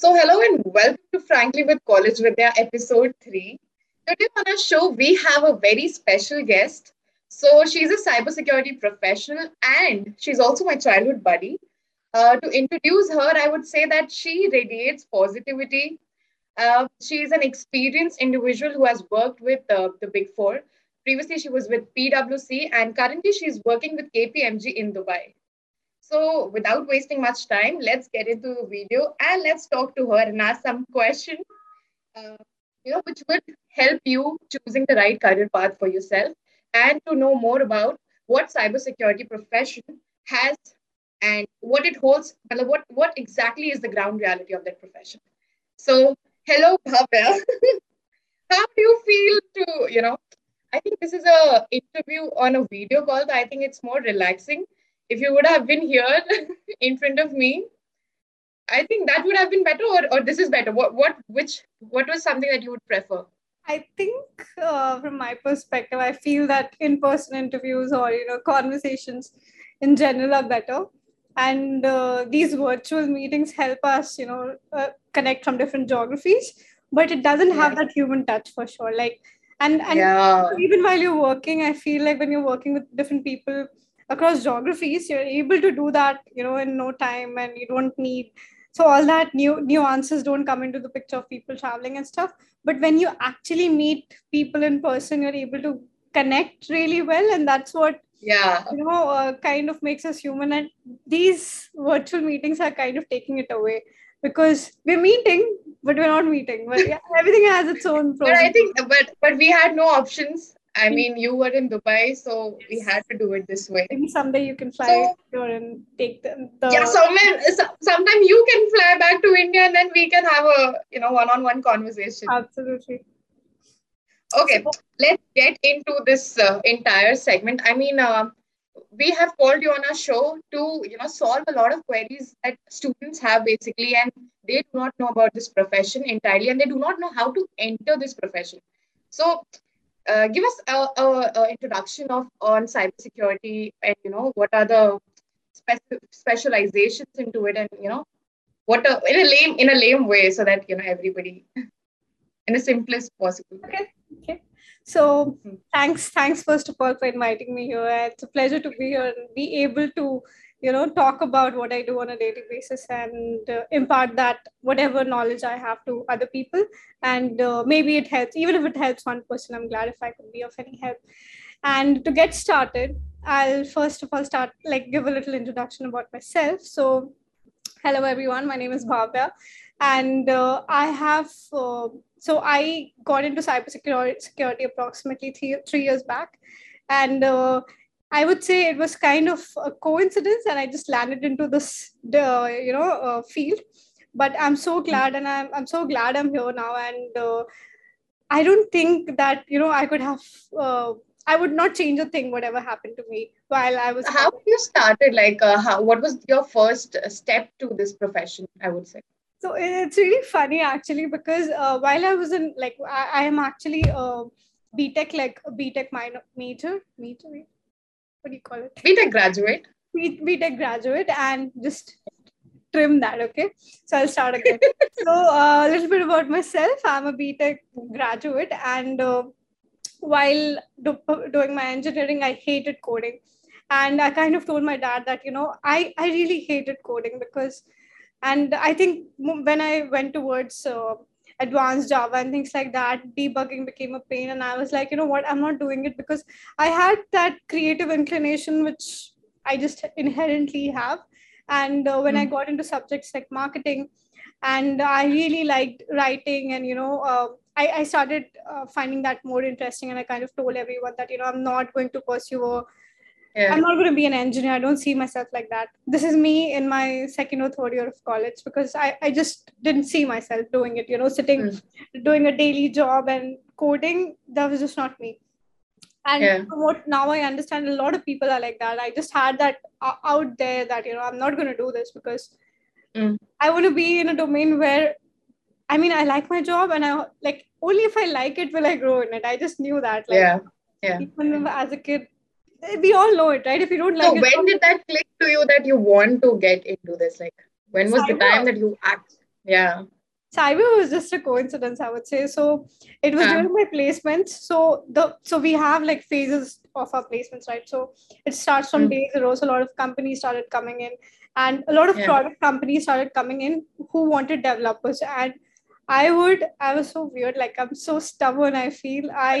So, hello and welcome to Frankly with College Vidya, episode 3. Today on our show, we have a very special guest. So, she's a cybersecurity professional and she's also my childhood buddy. Uh, to introduce her, I would say that she radiates positivity. Uh, she's an experienced individual who has worked with uh, the Big Four. Previously, she was with PwC and currently she's working with KPMG in Dubai. So without wasting much time, let's get into the video and let's talk to her and ask some questions, uh, you know, which would help you choosing the right career path for yourself and to know more about what cybersecurity profession has and what it holds, what, what exactly is the ground reality of that profession. So hello, Bhavya. How do you feel to, you know, I think this is a interview on a video call, I think it's more relaxing if you would have been here in front of me, I think that would have been better, or, or this is better. What what which what was something that you would prefer? I think uh, from my perspective, I feel that in-person interviews or you know conversations in general are better, and uh, these virtual meetings help us you know uh, connect from different geographies, but it doesn't have that human touch for sure. Like and and yeah. even while you're working, I feel like when you're working with different people across geographies you're able to do that you know in no time and you don't need so all that new nuances don't come into the picture of people traveling and stuff. But when you actually meet people in person you're able to connect really well and that's what yeah. you know uh, kind of makes us human. And these virtual meetings are kind of taking it away because we're meeting but we're not meeting. But yeah, everything has its own pros. but i think but but we had no options I mean, you were in Dubai, so yes. we had to do it this way. Maybe someday you can fly so, and take the, the. Yeah, sometime, sometime you can fly back to India and then we can have a you know one-on-one conversation. Absolutely. Okay, so, let's get into this uh, entire segment. I mean, uh, we have called you on our show to you know solve a lot of queries that students have basically, and they do not know about this profession entirely, and they do not know how to enter this profession. So uh, give us a, a, a, introduction of on cybersecurity and you know what are the spe- specializations into it and you know what a, in a lame in a lame way so that you know everybody in the simplest possible okay okay. So mm-hmm. thanks thanks first of all for inviting me here. It's a pleasure to be here and be able to you know talk about what i do on a daily basis and uh, impart that whatever knowledge i have to other people. And uh, maybe it helps even if it helps one person i'm glad if i could be of any help. And to get started i'll first of all start like give a little introduction about myself. So hello everyone. My name is bhavya. And uh, i have uh, so i got into cybersecurity security approximately three, three years back. And uh, I would say it was kind of a coincidence, and I just landed into this, uh, you know, uh, field. But I'm so glad, and I'm I'm so glad I'm here now. And uh, I don't think that you know I could have. Uh, I would not change a thing, whatever happened to me while I was. How you started? Like, uh, how, what was your first step to this profession? I would say. So it's really funny actually because uh, while I was in like I, I am actually a BTech like a BTech minor major major what do you call it? BTech graduate. B- BTech graduate and just trim that, okay? So I'll start again. so uh, a little bit about myself. I'm a BTech graduate and uh, while do- doing my engineering, I hated coding. And I kind of told my dad that, you know, I, I really hated coding because, and I think when I went towards uh, advanced Java and things like that, debugging became a pain. And I was like, you know what, I'm not doing it because I had that creative inclination, which I just inherently have. And uh, when mm. I hmm. got into subjects like marketing, and I really liked writing, and you know, uh, I, I, started uh, finding that more interesting. And I kind of told everyone that you know I'm not going to pursue a yeah. i'm not going to be an engineer i don't see myself like that this is me in my second or third year of college because i, I just didn't see myself doing it you know sitting mm. doing a daily job and coding that was just not me and yeah. what now i understand a lot of people are like that i just had that uh, out there that you know i'm not going to do this because mm. i want to be in a domain where i mean i like my job and i like only if i like it will i grow in it i just knew that like yeah yeah even as a kid we all know it, right? If you don't like so it, when did that click to you that you want to get into this? Like, when was cyber. the time that you act? Yeah. cyber was just a coincidence i would say so it was Huh. during my placements so the so we have like phases of our placements right so it starts from Mm. day zero so a lot of companies started coming in and a lot of Yeah. product companies started coming in who wanted developers and i would i was so weird like i'm so stubborn i feel i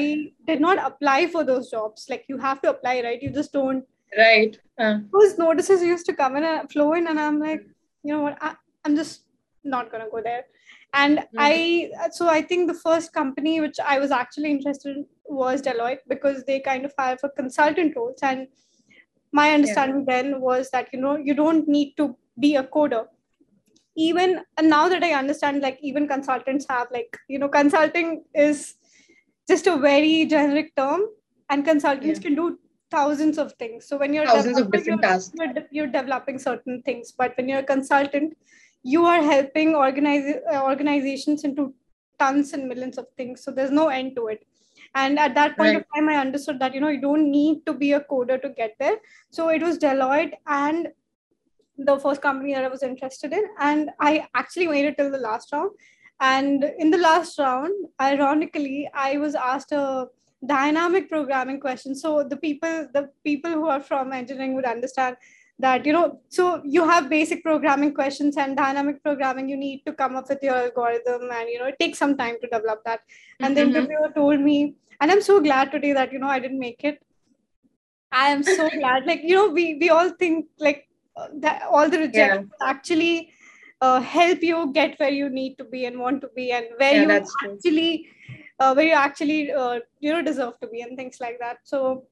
did not apply for those jobs like you have to apply right? You just don't. Right. Uh, those notices used to come in and flow in and i'm like you know what I, i'm just not gonna go there. And i so i think the first company which i was actually interested in was deloitte because they kind of hire for consultant roles and my understanding then was that you know you don't need to be a coder even and now that i understand like even consultants have like you know consulting is just a very generic term and consultants Yeah. can do thousands of things. So when you're Thousands of different you're- tasks. you're, you're developing certain things. But when you're a consultant you are helping organize uh, organizations into tons and millions of things. So there's no end to it. And at that point of time i understood that you know you don't need to be a coder to get there. So it was deloitte and the first company that i was interested in. And i actually it till the last round. And in the last round ironically i was asked a dynamic programming question. So the people the people who are from engineering would understand that you know so you have basic programming questions and dynamic programming you need to come up with your algorithm and you know it takes some time to develop that. And the Mhm. interviewer told me and i'm so glad today that you know i didn't make it. I am so glad. Like you know we we all think like that all the rejections actually uh, help you get where you need to be and want to be and where Yeah, you actually uh, where you actually uh, you know deserve to be and things like that so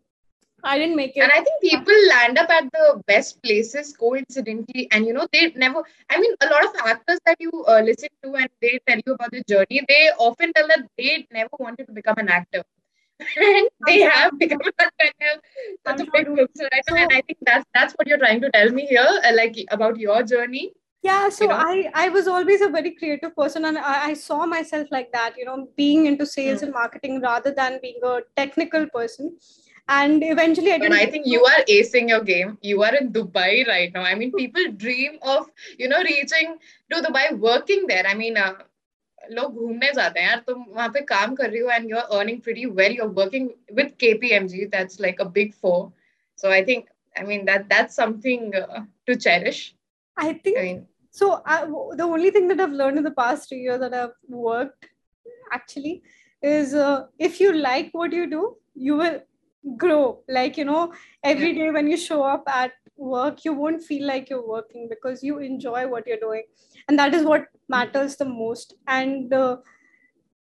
i didn't make it And I think people land up at the best places coincidentally. And you know, they never, I mean, a lot of actors that you uh, listen to and they tell you about the journey, they often tell that they never wanted to become an actor. And they I'm have sure. become an actor. Such I'm a big filmster right. So- And I think that's that's what you're trying to tell me here, uh, like about your journey. yeah so know? i i was always a very creative person and I, I saw myself like that you know being into sales Hmm. and marketing rather than being a technical person and eventually i didn't I think you are acing your game. You are in Dubai right now. I mean, people dream of, you know, reaching to Dubai, working there. I mean, uh, लोग घूमने जाते हैं यार तुम वहां पे काम कर रही हो and you're earning pretty well. You're working with KPMG. That's like a big four. So I think, I mean, that that's something uh, to cherish. i think I mean, so I, the only thing that i've learned in the past three years that i've worked actually is uh, if you like what you do you will grow like you know every day when you show up at work you won't feel like you're working because you enjoy what you're doing. And that is what matters the most. And uh,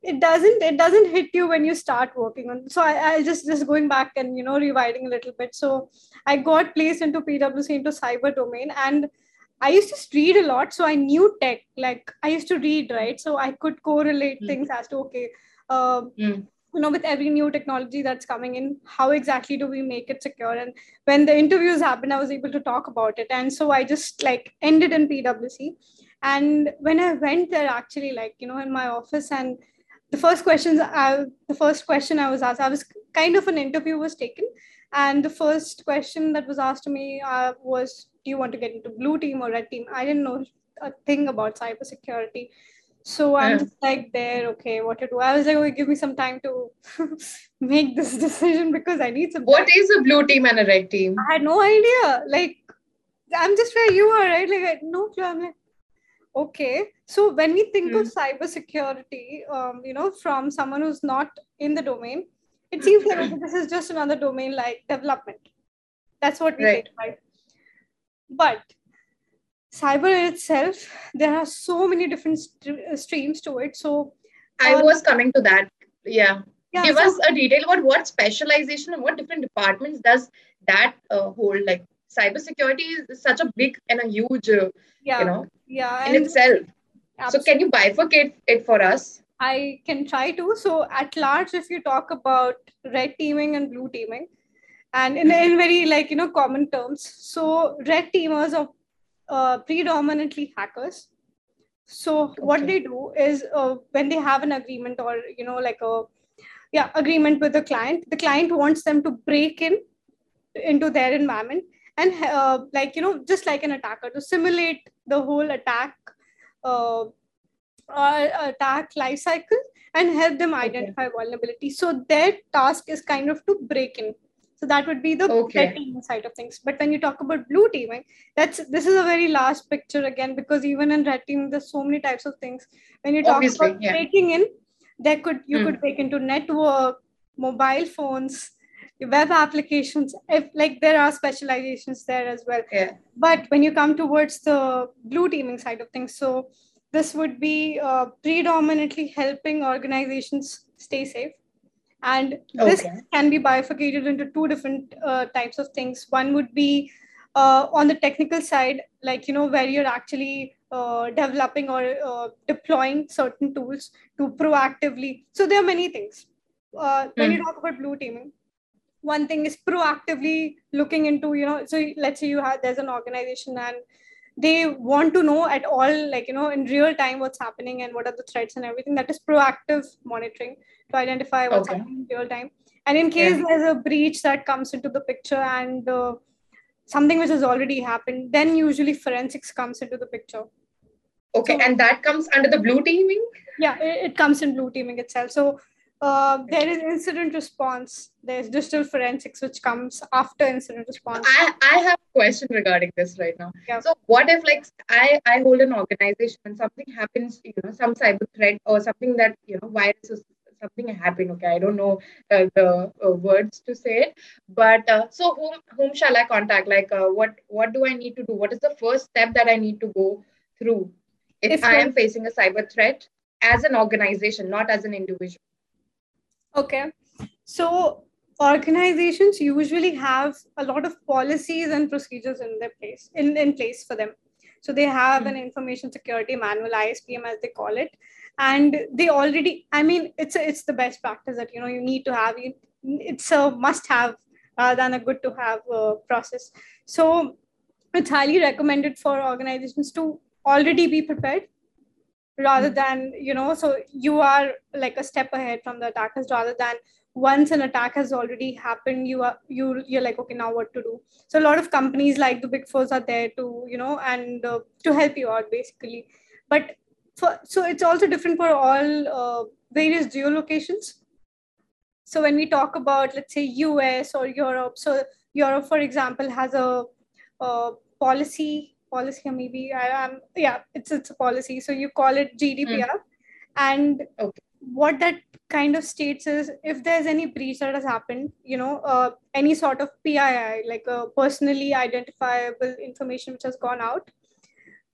it doesn't it doesn't hit you when you start working on so I, I just just going back and you know rewriting a little bit. So i got placed into pwc into cyber domain and i used to read a lot. So i knew tech like i used to read right? So i could correlate Mm. things as to okay um, Mm. You know with every new technology that's coming in how exactly do we make it secure? And when the interviews happened i was able to talk about it. And so i just like ended in pwc and when i went there actually like you know in my office and the first questions I, the first question i was asked i was kind of an interview was taken. And the first question that was asked to me uh, was do you want to get into blue team or red team? I didn't know a thing about cybersecurity so i'm Yeah. just like there okay what to do i was like okay give me some time to make this decision because i need some what time. is a blue team and a red team? i had no idea like i'm just where you are right like I, no clue i'm like okay so when we think of cybersecurity um, you know from someone who's not in the domain it seems like okay, this is just another domain like development that's what we Right. think right but cyber in itself there are so many different st- uh, streams to it so I uh, was coming to that. Yeah. yeah Give so- us a detail about what specialization and what different departments does that uh, hold. Like cybersecurity is such a big and a huge, uh, yeah you know, yeah in itself. So can you bifurcate it for us? I can try to. So, at large, if you talk about red teaming and blue teaming, and in, in very like you know common terms, so red teamers are uh, predominantly hackers. So what Okay. they do is uh, when they have an agreement or you know like a yeah agreement with the client, the client wants them to break in into their environment and uh, like you know just like an attacker to simulate the whole attack uh, uh, attack life cycle and help them identify okay. vulnerability. So their task is kind of to break in. So that would be the okay. red teaming side of things. But when you talk about blue teaming, that's this is a very last picture again because even in red teaming, there's so many types of things. When you talk Obviously, about yeah. breaking in, there could you mm. could break into network, mobile phones, web applications. If like there are specializations there as well. Yeah. But when you come towards the blue teaming side of things, so this would be uh, predominantly helping organizations stay safe and this okay. can be bifurcated into two different uh, types of things one would be uh, on the technical side like you know where you're actually uh, developing or uh, deploying certain tools to proactively so there are many things mm. when you hmm. talk about blue teaming one thing is proactively looking into you know so let's say you have there's an organization and they want to know at all like you know in real time what's happening and what are the threats and everything. That is proactive monitoring to identify what's okay. happening in real time. And in case yeah. there's a breach that comes into the picture and uh, something which has already happened then usually forensics comes into the picture. Okay so, and that comes under the blue teaming? Yeah it, it comes in blue teaming itself. So uh, there is incident response. There's digital forensics, which comes after incident response. I, I have a question regarding this right now. Yeah. So, what if, like, I, I hold an organization and something happens, you know, some cyber threat or something that, you know, virus or something happened. Okay, I don't know uh, the uh, words to say it, but uh, so whom whom shall I contact? Like, uh, what what do I need to do? What is the first step that I need to go through if, if I am facing a cyber threat as an organization, not as an individual? Okay. So organizations usually have a lot of policies and procedures in their place in, in place for them. So they have mm-hmm. an information security manual, ISPM as they call it, and they already. I mean, it's a, it's the best practice that you know you need to have. It's a must-have rather than a good-to-have uh, process. So it's highly recommended for organizations to already be prepared rather hmm. than you know so you are like a step ahead from the attackers rather than once an attack has already happened you are you you're like okay now what to do? So a lot of companies like the big fours are there to you know and uh, to help you out basically. But for so it's also different for all uh, various geolocations. So when we talk about let's say us or europe so europe for example has a, a policy policy or maybe I am yeah it's it's a policy so you call it GDPR mm. and okay. what that kind of states is if there's any breach that has happened you know uh, any sort of PII like a personally identifiable information which has gone out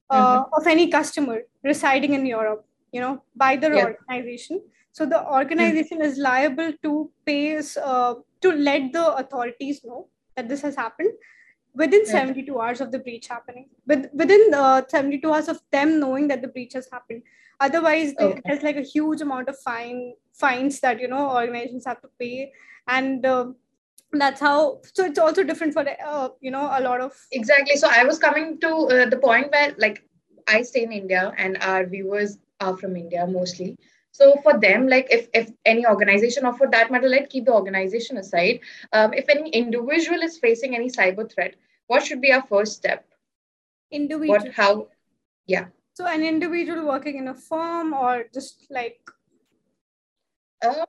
uh, mm-hmm. of any customer residing in Europe you know by the yeah. organization so the organization mm. is liable to pay uh, to let the authorities know that this has happened within 72 hours of the breach happening. With, within uh, 72 hours of them knowing that the breach has happened. Otherwise okay. there's like a huge amount of fine fines that you know organizations have to pay. And uh, that's how so it's also different for uh, you know a lot of exactly. So i was coming to uh, the point where like i stay in india and our viewers are from india mostly so for them, like if, if any organization or for that matter, let keep the organization aside. Um, if any individual is facing any cyber threat, what should be our first step? Individual. What how yeah. So an individual working in a firm or just like um,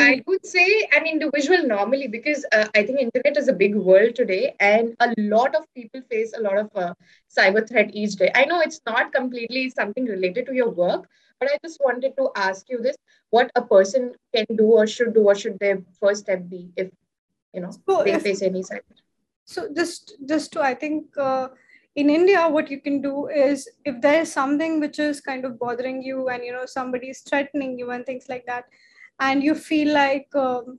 I would say an individual normally because uh, I think internet is a big world today, and a lot of people face a lot of uh, cyber threat each day. I know it's not completely something related to your work, but I just wanted to ask you this: what a person can do or should do, or should their first step be if you know so they if, face any cyber? So just just to I think. Uh, in India, what you can do is if there is something which is kind of bothering you, and you know somebody is threatening you and things like that, and you feel like um,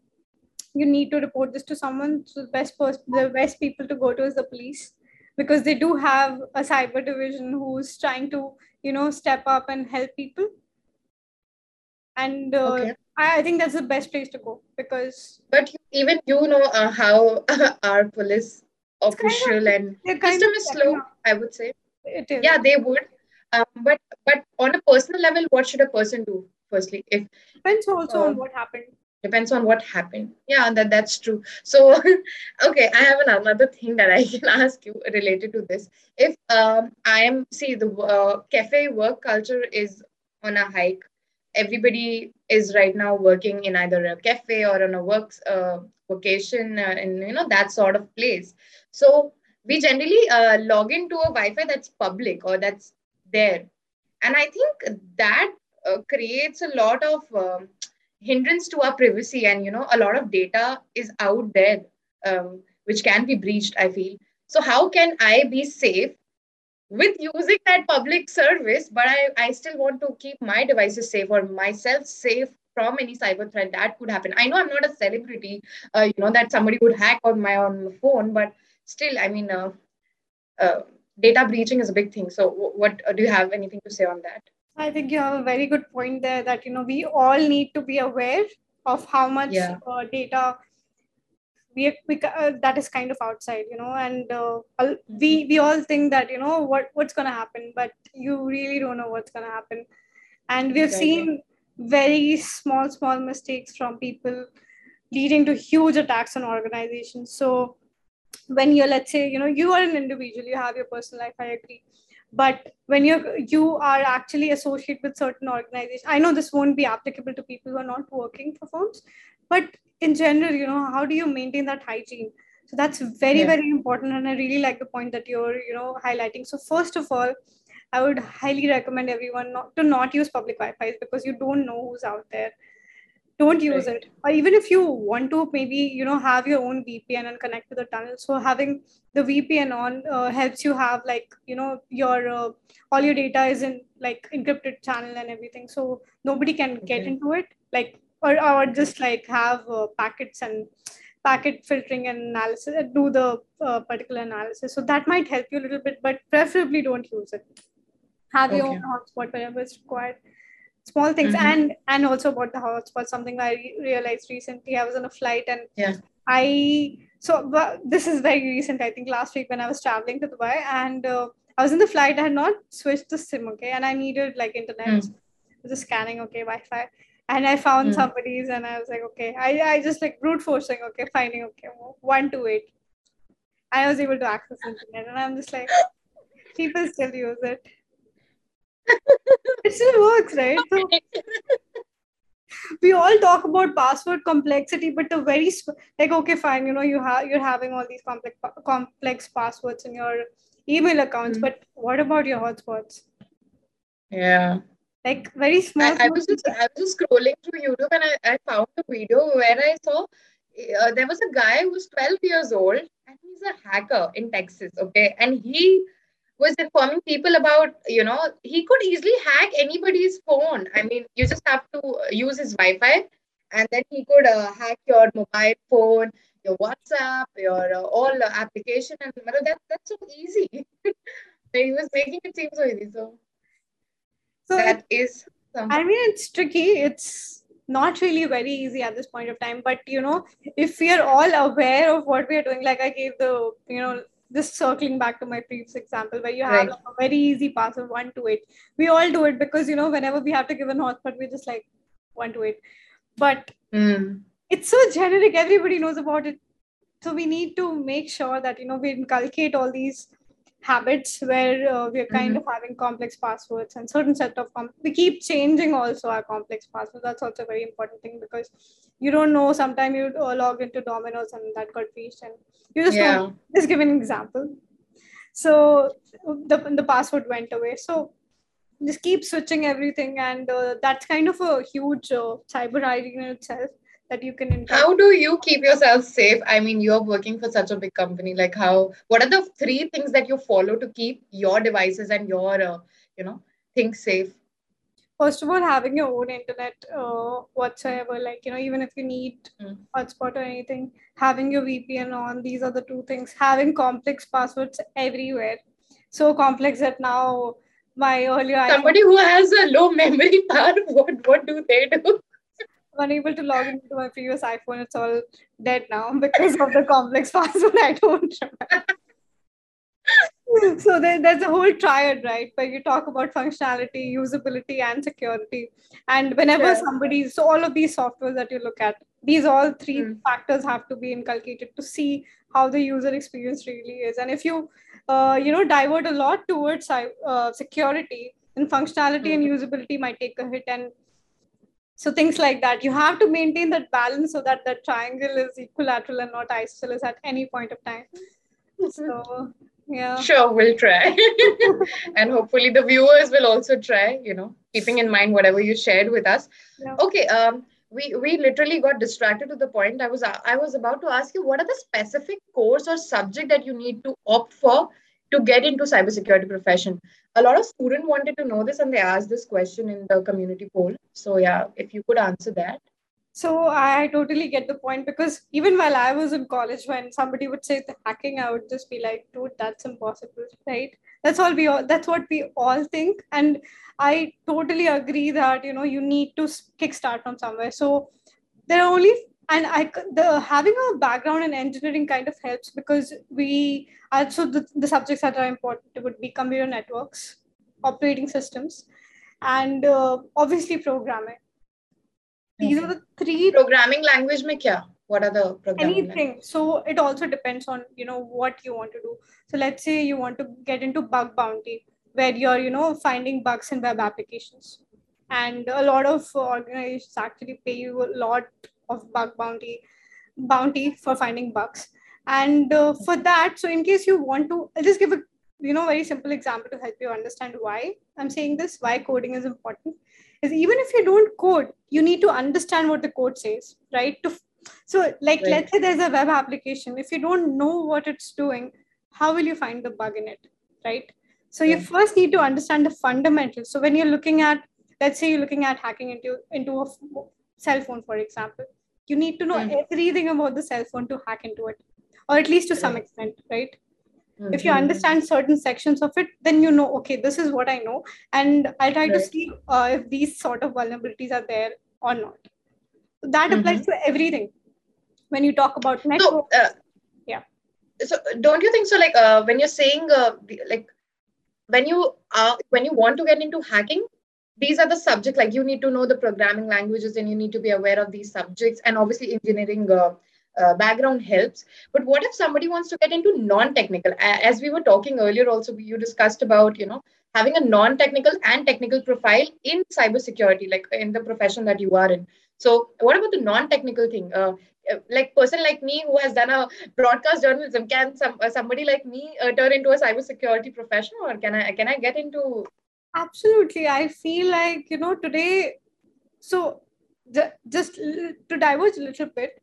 you need to report this to someone so the best person the best people to go to is the police. Because they do have a cyber division who's trying to you know step up and help people. And uh, okay. I, I, think that's the best place to go because but even you know uh, how our police official kind of, and system is slow i would say. It is. yeah they would. Um, but but on a personal level what should a person do firstly if depends also uh, on what happened. depends on what happened. Yeah that that's true. So okay i have another thing that i can ask you related to this. If um, i am see the uh, cafe work culture is on a hike. Everybody is right now working in either a cafe or on a work uh, vocation uh, and you know that sort of place. So we generally uh, log into a Wi-Fi that's public or that's there, and I think that uh, creates a lot of um, hindrance to our privacy, and you know a lot of data is out there um, which can be breached. I feel so. How can I be safe with using that public service, but I, I still want to keep my devices safe or myself safe from any cyber threat that could happen. I know I'm not a celebrity, uh, you know, that somebody would hack on my own phone, but still, I mean, uh, uh, data breaching is a big thing. So, what uh, do you have anything to say on that? I think you have a very good point there that, you know, we all need to be aware of how much yeah. Uh, data we, we uh, that is kind of outside you know and uh, we we all think that you know what what's going to happen but you really don't know what's going to happen and we've exactly. seen very small small mistakes from people leading to huge attacks on organizations so when you're let's say you know you are an individual you have your personal life i agree but when you you are actually associated with certain organizations i know this won't be applicable to people who are not working for firms but in general you know how do you maintain that hygiene? So that's very yeah. very important and i really like the point that you're you know highlighting. So first of all i would highly recommend everyone not to not use public wi-fi because you don't know who's out there don't use right. it. Or even if you want to maybe you know have your own vpn and connect to the tunnel. So having the vpn on uh, helps you have like you know your uh, all your data is in like encrypted channel and everything. So nobody can okay. get into it. Like or, or just like have uh, packets and packet filtering and analysis uh, do the uh, particular analysis. So that might help you a little bit but preferably don't use it. Have okay. your own hotspot whenever it's required small things mm-hmm. and and also about the hotspot something i re- realized recently i was on a flight and yeah i so this is very recent i think last week when i was traveling to dubai and uh, i was in the flight i had not switched the sim okay and i needed like internet mm. just scanning okay wi-fi and I found mm. somebody's and I was like, okay, I, I just like brute forcing, okay, finding, okay, one to eight. I was able to access internet and I'm just like, people still use it. It still works, right? So, we all talk about password complexity, but the very sp- like, okay, fine, you know, you have you're having all these complex complex passwords in your email accounts, mm. but what about your hotspots? Yeah like very small. I, I, was just I was just scrolling through YouTube and I, I found a video where I saw uh, there was a guy who was 12 years old and he's a hacker in Texas. Okay, and he was informing people about you know he could easily hack anybody's phone. I mean, you just have to use his Wi-Fi and then he could uh, hack your mobile phone, your WhatsApp, your uh, all application, and that that's so easy. he was making it seem so easy. So so that is i mean it's tricky it's not really very easy at this point of time but you know if we are all aware of what we are doing like i gave the you know this circling back to my previous example where you have right. like a very easy pass of one to eight we all do it because you know whenever we have to give an hotspot we just like one to eight but mm. it's so generic everybody knows about it so we need to make sure that you know we inculcate all these habits where uh, we're kind mm-hmm. of having complex passwords and certain set of com- we keep changing also our complex passwords that's also a very important thing because you don't know sometimes you uh, log into domino's and that got breached and you just yeah. don't just give an example so the, the password went away so just keep switching everything and uh, that's kind of a huge uh, cyber hygiene in itself that you can encounter. how do you keep yourself safe i mean you're working for such a big company like how what are the three things that you follow to keep your devices and your uh, you know things safe first of all having your own internet uh, whatsoever like you know even if you need mm. hotspot or anything having your vpn on these are the two things having complex passwords everywhere so complex that now my earlier somebody iPhone, who has a low memory power what what do they do unable to log into my previous iPhone. It's all dead now because of the complex password. I don't remember. so there, there's a whole triad, right, where you talk about functionality, usability, and security. And whenever yeah. somebody, so all of these softwares that you look at, these all three mm. factors have to be inculcated to see how the user experience really is. And if you, uh, you know, divert a lot towards uh, security, and functionality mm-hmm. and usability might take a hit and so things like that. You have to maintain that balance so that the triangle is equilateral and not isosceles at any point of time. So yeah. Sure we'll try. And hopefully the viewers will also try you know keeping in mind whatever you shared with us. Yeah. okay um we we literally got distracted to the point. I was i was about to ask you what are the specific course or subject that you need to opt for to get into cybersecurity profession a lot of students wanted to know this and they asked this question in the community poll so yeah if you could answer that so I totally get the point because even while I was in college, when somebody would say the hacking, I would just be like, dude, that's impossible, right? That's all we all that's what we all think. And I totally agree that you know you need to kickstart from somewhere. So there are only and I the having a background in engineering kind of helps because we are so the, the subjects that are important would be computer networks, operating systems, and uh, obviously programming these okay. are the three programming language mein kya what are the programming? anything language? so it also depends on you know what you want to do so let's say you want to get into bug bounty where you're you know finding bugs in web applications and a lot of organizations actually pay you a lot of bug bounty bounty for finding bugs. And uh, for that so in case you want to i'll just give a you know very simple example to help you understand why i'm saying this why coding is important. Is even if you don't code you need to understand what the code says right? To so like right. let's say there's a web application. If you don't know what it's doing how will you find the bug in it right? So you first need to understand the fundamentals. So when you're looking at let's say you're looking at hacking into into a cell phone for example you need to know mm-hmm. everything about the cell phone to hack into it or at least to some extent right Mm-hmm. If you mm-hmm. understand certain sections of it, then you know, okay, this is what I know. And I'll try right. to see uh, if these sort of vulnerabilities are there or not. So that mm-hmm. applies to everything. When you talk about network. So, uh, yeah. So don't you think so? Like uh, when you're saying, uh, like when you are, when you want to get into hacking, these are the subjects like you need to know the programming languages and you need to be aware of these subjects. And obviously engineering uh, uh, background helps. But what if somebody wants to get into non-technical? As we were talking earlier also you discussed about you know having a non-technical and technical profile in cybersecurity like in the profession that you are in. So what about the non-technical thing? Uh, like person like me who has done a broadcast journalism can some uh, somebody like me uh, turn into a cybersecurity professional or can i can i get into absolutely. I feel like you know today so just to diverge a little bit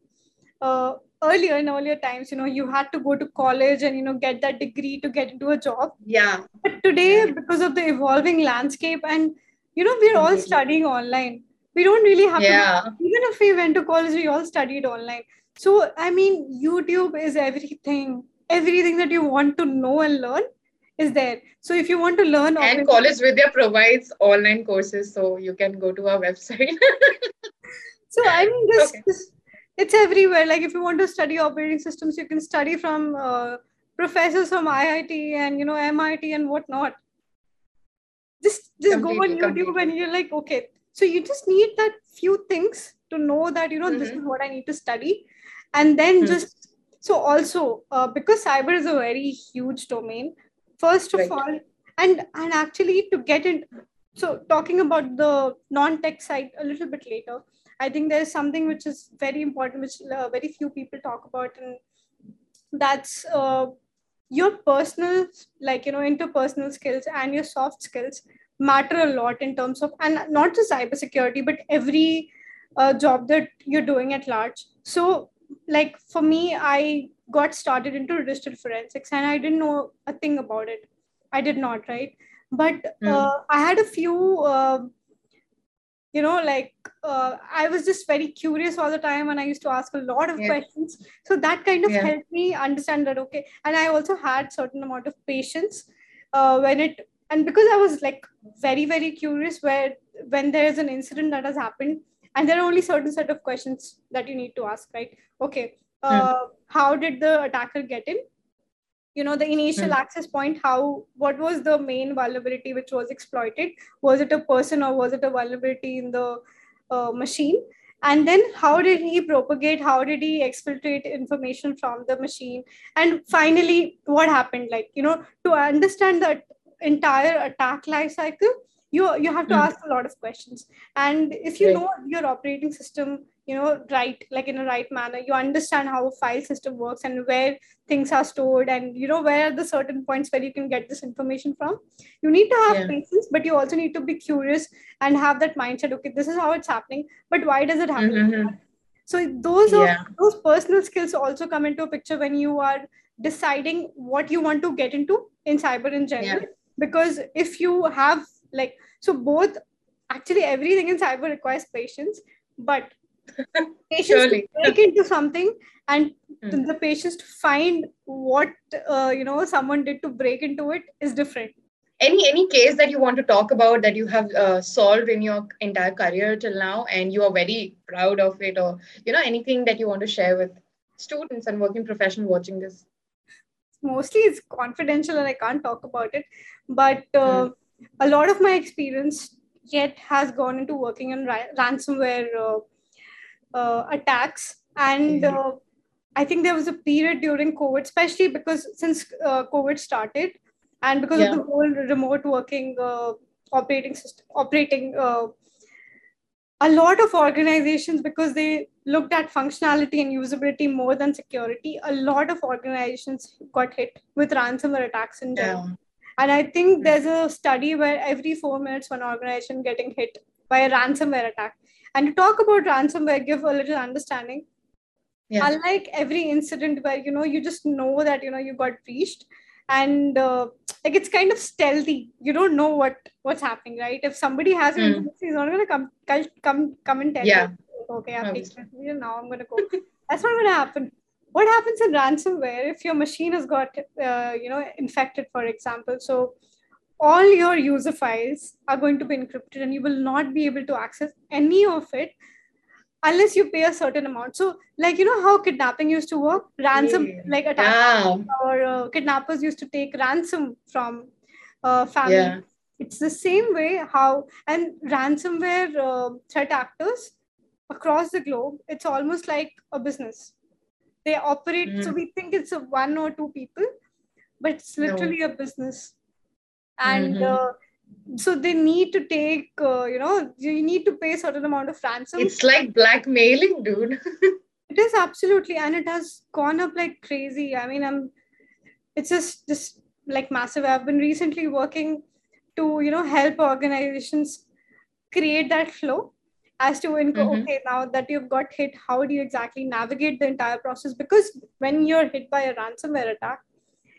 uh, earlier in earlier times you know you had to go to college and you know get that degree to get into a job. Yeah. But today because of the evolving landscape and you know we're all studying online. We don't really have yeah. to even if we went to college we all studied online. So i mean youtube is everything everything that you want to know and learn is there so if you want to learn and college vidya provides online courses so you can go to our website so i mean this, okay. this it's everywhere like if you want to study operating systems you can study from uh, professors from iit and you know mit and whatnot just just completely, go on youtube completely. and you're like okay so you just need that few things to know that you know mm-hmm. this is what i need to study and then mm-hmm. just so also uh, because cyber is a very huge domain first of right. all and and actually to get in so talking about the non-tech side a little bit later I think there's something which is very important, which uh, very few people talk about, and that's uh, your personal, like you know, interpersonal skills and your soft skills matter a lot in terms of, and not just cybersecurity, but every uh, job that you're doing at large. So, like for me, I got started into digital forensics, and I didn't know a thing about it. I did not, right? But mm. I had a few uh, you know like uh, i was just very curious all the time and i used to ask a lot of yeah. questions so that kind of yeah. helped me understand that okay and i also had certain amount of patience uh, when it and because i was like very very curious where when there is an incident that has happened and there are only certain set of questions that you need to ask right? Okay uh, mm. how did the attacker get in? You know the initial mm. access point how what was the main vulnerability which was exploited? Was it a person or was it a vulnerability in the uh, machine? And then how did he propagate? How did he exfiltrate information from the machine? And finally what happened? Like you know to understand that entire attack life cycle you you have to Mm. ask a lot of questions and if you Right. know your operating system you know right like in a right manner you understand how a file system works and where things are stored and you know where are the certain points where you can get this information from you need to have Yeah. patience but you also need to be curious and have that mindset okay this is how it's happening but why does it happen like Mhm. that? so those are Yeah. those personal skills also come into a picture when you are deciding what you want to get into in cyber in general because if you have like so both actually everything in cyber requires patience but patience to break into something and Hmm. the patience to find what uh, you know someone did to break into it is different Any any case that you want to talk about that you have uh, solved in your entire career till now, and you are very proud of it, or you know anything that you want to share with students and working professionals watching this? mostly it's confidential and i can't talk about it but uh, a lot of my experience yet has gone into working on ra- ransomware uh, uh, attacks and Okay. uh, i think there was a period during covid especially because since uh, covid started and because Yeah. of the whole remote working uh, operating system operating uh, a lot of organizations because they looked at functionality and usability more than security a lot of organizations got hit with ransomware attacks in general Yeah. And I think there's a study where every four minutes, one organization getting hit by a ransomware attack. And to talk about ransomware, give a little understanding. Yeah. Unlike every incident where you know you just know that you know you got breached, and uh, like it's kind of stealthy. You don't know what what's happening, right? If somebody has Mm. information, he's not gonna come come come come and tell Yeah. you, okay, I'm taking now. I'm gonna go. That's not gonna happen what happens in ransomware if your machine has got uh, you know infected for example so all your user files are going to be encrypted and you will not be able to access any of it unless you pay a certain amount so like you know how kidnapping used to work ransom Yeah. like attack Yeah. or uh, kidnappers used to take ransom from uh, family Yeah. it's the same way how and ransomware uh, threat actors across the globe it's almost like a business they operate so Mm. we think it's a one or two people but it's No. literally a business and Mhm. uh, so they need to take uh, you know you need to pay a certain amount of ransom It's like blackmailing, dude. it is absolutely and it has gone up like crazy i mean i'm it's just just like massive i've been recently working to you know help organizations create that flow as to Mhm. okay now that you've got hit how do you exactly navigate the entire process because when you're hit by a ransomware attack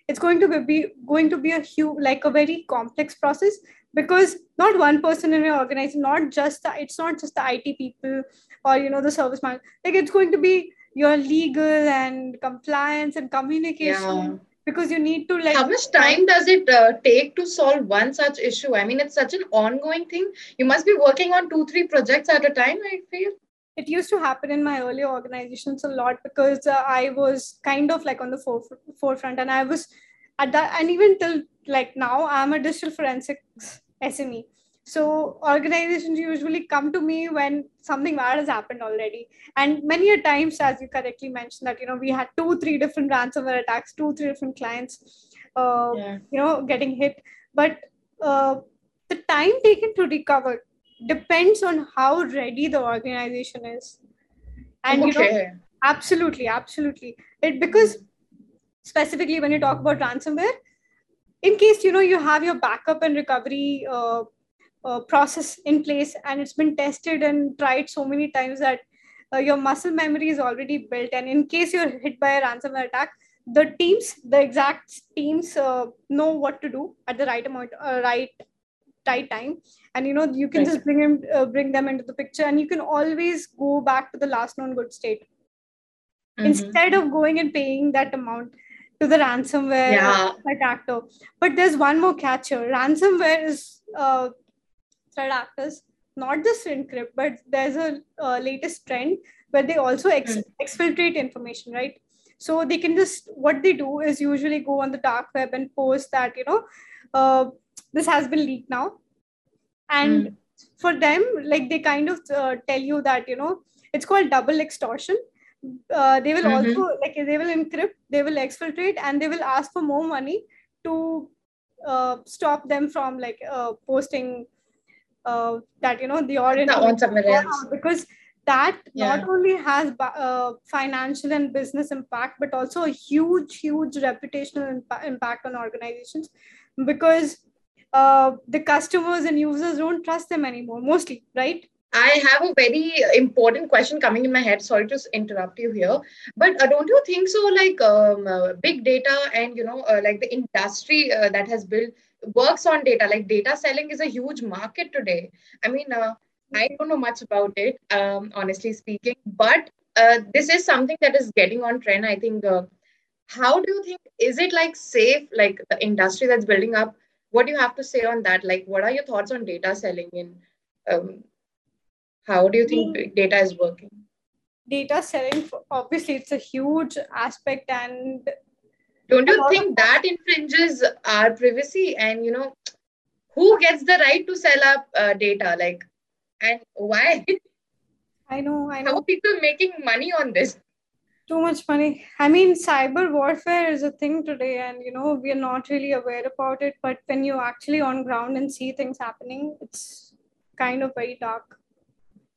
it's going to be going to be a huge like a very complex process because not one person in your organization not just the, it's not just the it people or you know the service man like it's going to be your legal and compliance and communication Yeah. Because you need to like How much time does it uh, take to solve one such issue? I mean, it's such an ongoing thing. You must be working on two, three projects at a time, I feel. it used to happen in my earlier organizations a lot because uh, I was kind of like on the foref- forefront and I was at that and even till like now I'm a digital forensics SME. So organizations usually come to me when something bad has happened already. And many a times, as you correctly mentioned, that you know we had two, three different ransomware attacks, two, three different clients, uh, Yeah. you know, getting hit. But uh, the time taken to recover depends on how ready the organization is and you know absolutely absolutely it because specifically when you talk about ransomware in case you know you have your backup and recovery uh, uh, process in place and it's been tested and tried so many times that uh, your muscle memory is already built and in case you're hit by a ransomware attack the teams the exact teams uh, know what to do at the right amount uh, right right time and you know you can Right. just bring him uh, bring them into the picture and you can always go back to the last known good state Mhm. instead of going and paying that amount to the ransomware Yeah. actor but there's one more catch here ransomware is uh, threat actors not just encrypt but there's a uh, latest trend where they also ex- Mm. exfiltrate information right so they can just what they do is usually go on the dark web and post that you know uh, this has been leaked now and Mm. for them like they kind of uh, tell you that you know it's called double extortion uh, they will Mhm. also like they will encrypt they will exfiltrate and they will ask for more money to uh, stop them from like uh, posting uh, that you know the somewhere else. because that Yeah. not only has uh, financial and business impact but also a huge huge reputational impa- impact on organizations because uh, the customers and users don't trust them anymore mostly right I have a very important question coming in my head. Sorry to interrupt you here, but uh, don't you think so? Like um, uh, big data and you know, uh, like the industry uh, that has built works on data. Like data selling is a huge market today. I mean, uh, I don't know much about it, um, honestly speaking, but uh, this is something that is getting on trend. I think. Uh, how do you think? Is it like safe? Like the industry that's building up. What do you have to say on that? Like, what are your thoughts on data selling and Um, how do you think data is working? data selling obviously it's a huge aspect and Don't you think that infringes our privacy? And you know, who gets the right to sell up uh, data? Like, and why? i know i How know are people making money on this? too much money i mean cyber warfare is a thing today and you know we are not really aware about it but when you're actually on ground and see things happening it's kind of very dark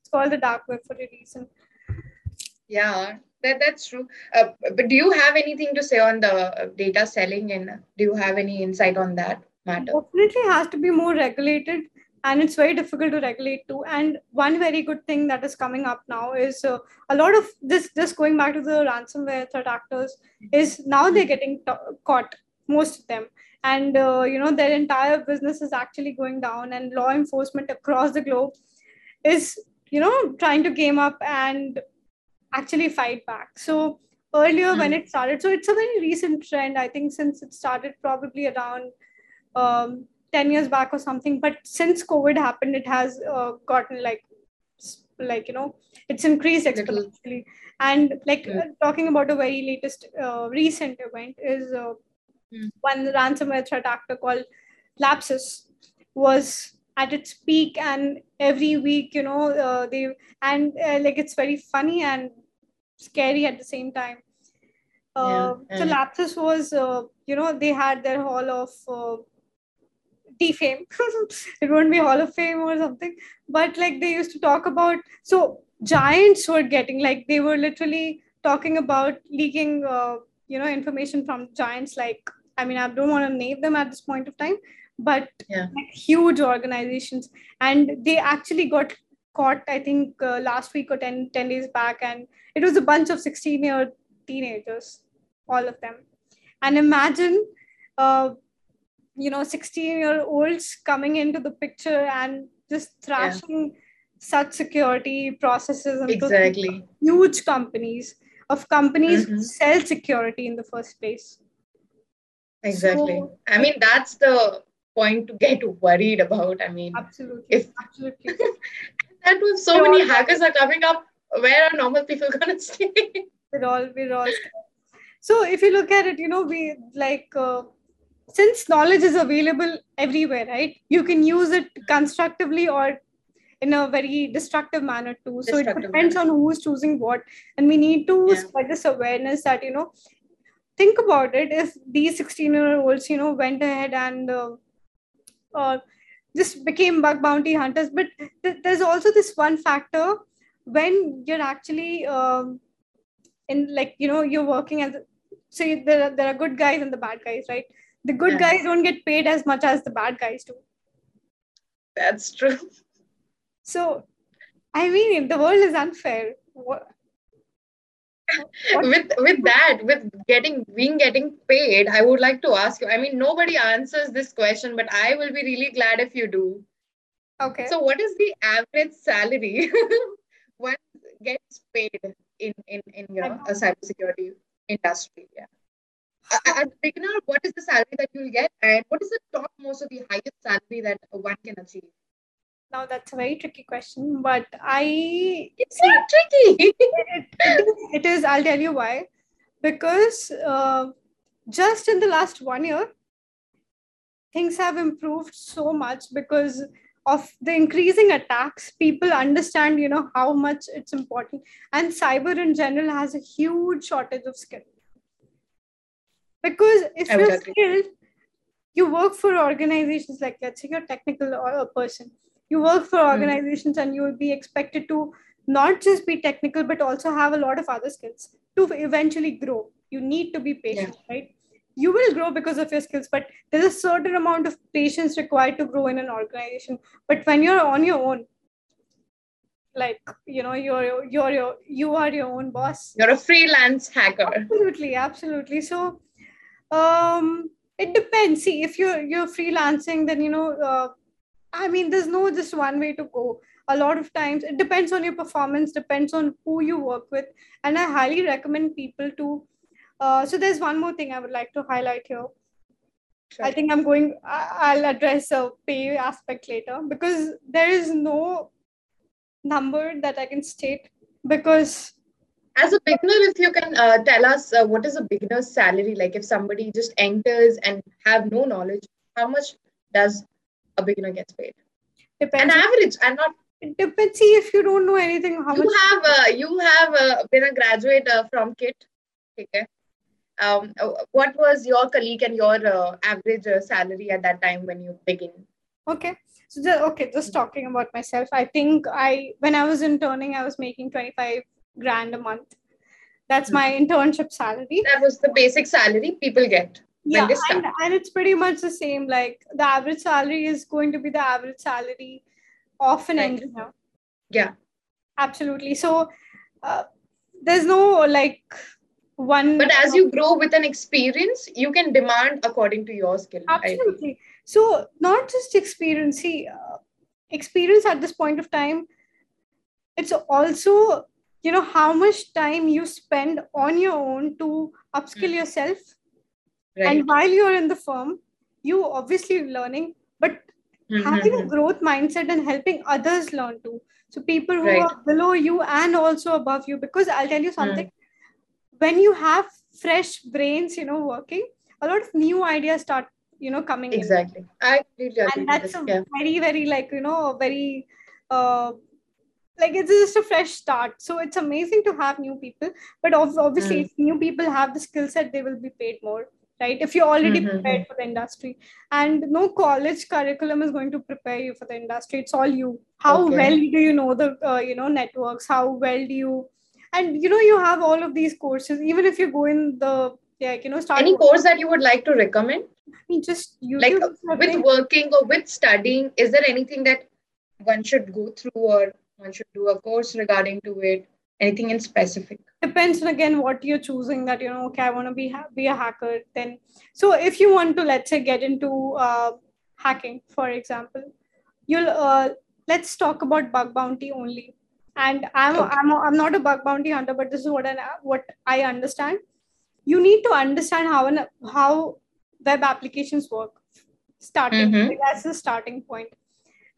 it's called the dark web for a reason Yeah, that that's true. Uh, but do you have anything to say on the uh, data selling, and do you have any insight on that matter? definitely has to be more regulated and it's very difficult to regulate too and one very good thing that is coming up now is uh, a lot of this this going back to the ransomware threat actors is now they're getting t- caught most of them and uh, you know their entire business is actually going down and law enforcement across the globe is you know trying to game up and actually fight back. So earlier when it started so it's a very recent trend i think since it started probably around um, 10 years back or something. But since covid happened it has uh, gotten like like you know it's increased exponentially. And like Mm. uh, talking about a very latest uh, recent event is uh, Mm. one ransomware threat actor called lapsus was at its peak and every week you know uh, they and uh, like it's very funny and scary at the same time. Uh, Yeah, so lapsus was uh, you know they had their hall of uh, defame. It won't be hall of fame or something but like they used to talk about so giants were getting like they were literally talking about leaking uh, you know information from giants like i mean i don't want to name them at this point of time but Yeah. like huge organizations and they actually got caught i think uh, last week or 10, 10 days back and it was a bunch of 16 year teenagers all of them and imagine uh, you know 16 year olds coming into the picture and just thrashing such security processes Exactly. huge companies of companies Mhm. sell security in the first place Exactly. So- I mean, that's the point to get worried about. I mean, absolutely If- absolutely that was so We're many hackers are coming up. Where are normal people gonna stay? we're all we're all so if you look at it you know we like uh, since knowledge is available everywhere right you can use it constructively or in a very destructive manner too so it depends manner. on who's choosing what and we need to Yeah. spread this awareness that you know think about it if these 16 year olds you know went ahead and uh, uh, just became bug bounty hunters but th- there's also this one factor when you're actually um, in like you know you're working as so you- there are, there are good guys and the bad guys right the good Yeah. guys don't get paid as much as the bad guys do That's true. so i mean the world is unfair what, With with that, with getting being getting paid, I would like to ask you. I mean, nobody answers this question, but I will be really glad if you do. okay So, what is the average salary one gets paid in in in you know a cybersecurity industry? Yeah. As a beginner, what is the salary that you'll get, and what is the top most of the highest salary that one can achieve? Now that's a very tricky question but i It's not tricky. it, it, is, it is i'll tell you why because uh, just in the last one year things have improved so much because of the increasing attacks people understand you know how much it's important and cyber in general has a huge shortage of skill because if you're agree. skilled you work for organizations like let's say you're a technical or a person you work for organizations and you will be expected to not just be technical but also have a lot of other skills to eventually grow. You need to be patient yeah. right? You will grow because of your skills but there's a certain amount of patience required to grow in an organization. But when you're on your own like you know you're you're your you are your own boss. You're a freelance hacker. Absolutely absolutely. So um it depends. See if you're you're freelancing then you know uh, i mean there's no just one way to go a lot of times it depends on your performance depends on who you work with and i highly recommend people to uh, so there's one more thing I would like to highlight here. Sure. I think I'm going, I'll address a pay aspect later because there is no number that I can state because. As a beginner, if you can uh, tell us uh, what is a beginner's salary, like if somebody just enters and have no knowledge, how much does a beginner gets paid? Depends. An average, and not it depends. See, if you don't know anything, how you much have uh, you have uh, been a graduate uh, from KIT, okay? um, uh, what was your colleague and your uh, average uh, salary at that time when you begin okay so just, okay just talking about myself i think i when i was interning i was making 25 grand a month that's my mm-hmm. internship salary that was the basic salary people get yeah and, and it's pretty much the same like the average salary is going to be the average salary of an right. engineer. Yeah. Absolutely. So uh, there's no like one but as you grow with an experience you can demand according to your skill absolutely. So not just experience. See uh, experience at this point of time it's also you know how much time you spend on your own to upskill mm. yourself right. and while you're in the firm you obviously learning but mm-hmm. having a growth mindset and helping others learn too so people who right. are below you and also above you because i'll tell you something mm when you have fresh brains you know working a lot of new ideas start you know coming exactly in. i and that's a yeah. very very like you know very uh like it's just a fresh start so it's amazing to have new people but obviously mm. if new people have the skill set they will be paid more right? If you're already mm-hmm. prepared for the industry. And no college curriculum is going to prepare you for the industry. It's all you. How okay. well do you know the uh, you know networks? How well do you and you know you have all of these courses. Even if you go in the like you know start any course that you would like to recommend? I mean, just YouTube like with working or with studying is there anything that one should go through or one should do a course regarding to it anything in specific? Depends on again what you're choosing that you know okay i want to be ha- be a hacker then so if you want to let's say get into uh, hacking for example you'll uh, let's talk about bug bounty only. And I'm, okay. I'm i'm not a bug bounty hunter but this is what i what i understand. You need to understand how an, how web applications work. Starting mm-hmm. that's the starting point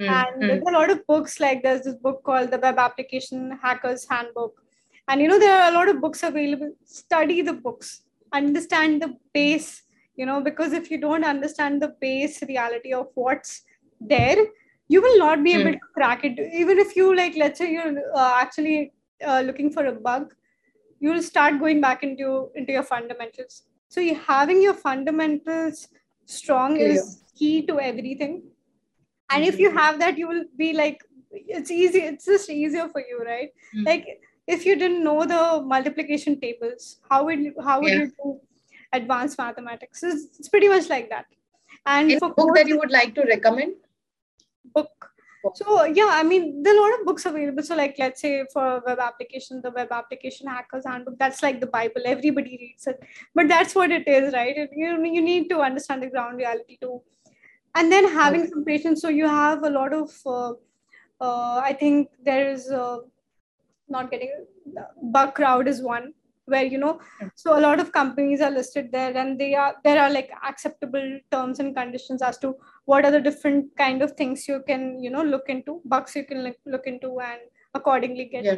mm-hmm. and there's a lot of books like there's this book called the web application hackers handbook and you know there are a lot of books available study the books understand the base you know because if you don't understand the base reality of what's there you will not be able mm. to crack it even if you like let's say you're uh, actually uh, looking for a bug you will start going back into into your fundamentals so you, having your fundamentals strong yeah. is key to everything and if you have that you will be like it's easy it's just easier for you right? Mm. like if you didn't know the multiplication tables how would you how would yeah. you do advanced mathematics? It's, it's pretty much like that. And Any for book that you would like to recommend? Book. So yeah i mean there are a lot of books available. So like let's say for web application the web application hackers handbook that's like the bible. Everybody reads it. But that's what it is right? You, you need to understand the ground reality too and then having okay. some patience so you have a lot of uh, uh, i think there is uh, not getting Bugcrowd is one where you know so a lot of companies are listed there and they are there are like acceptable terms and conditions as to what are the different kind of things you can you know look into bugs you can look, look into and accordingly get yeah.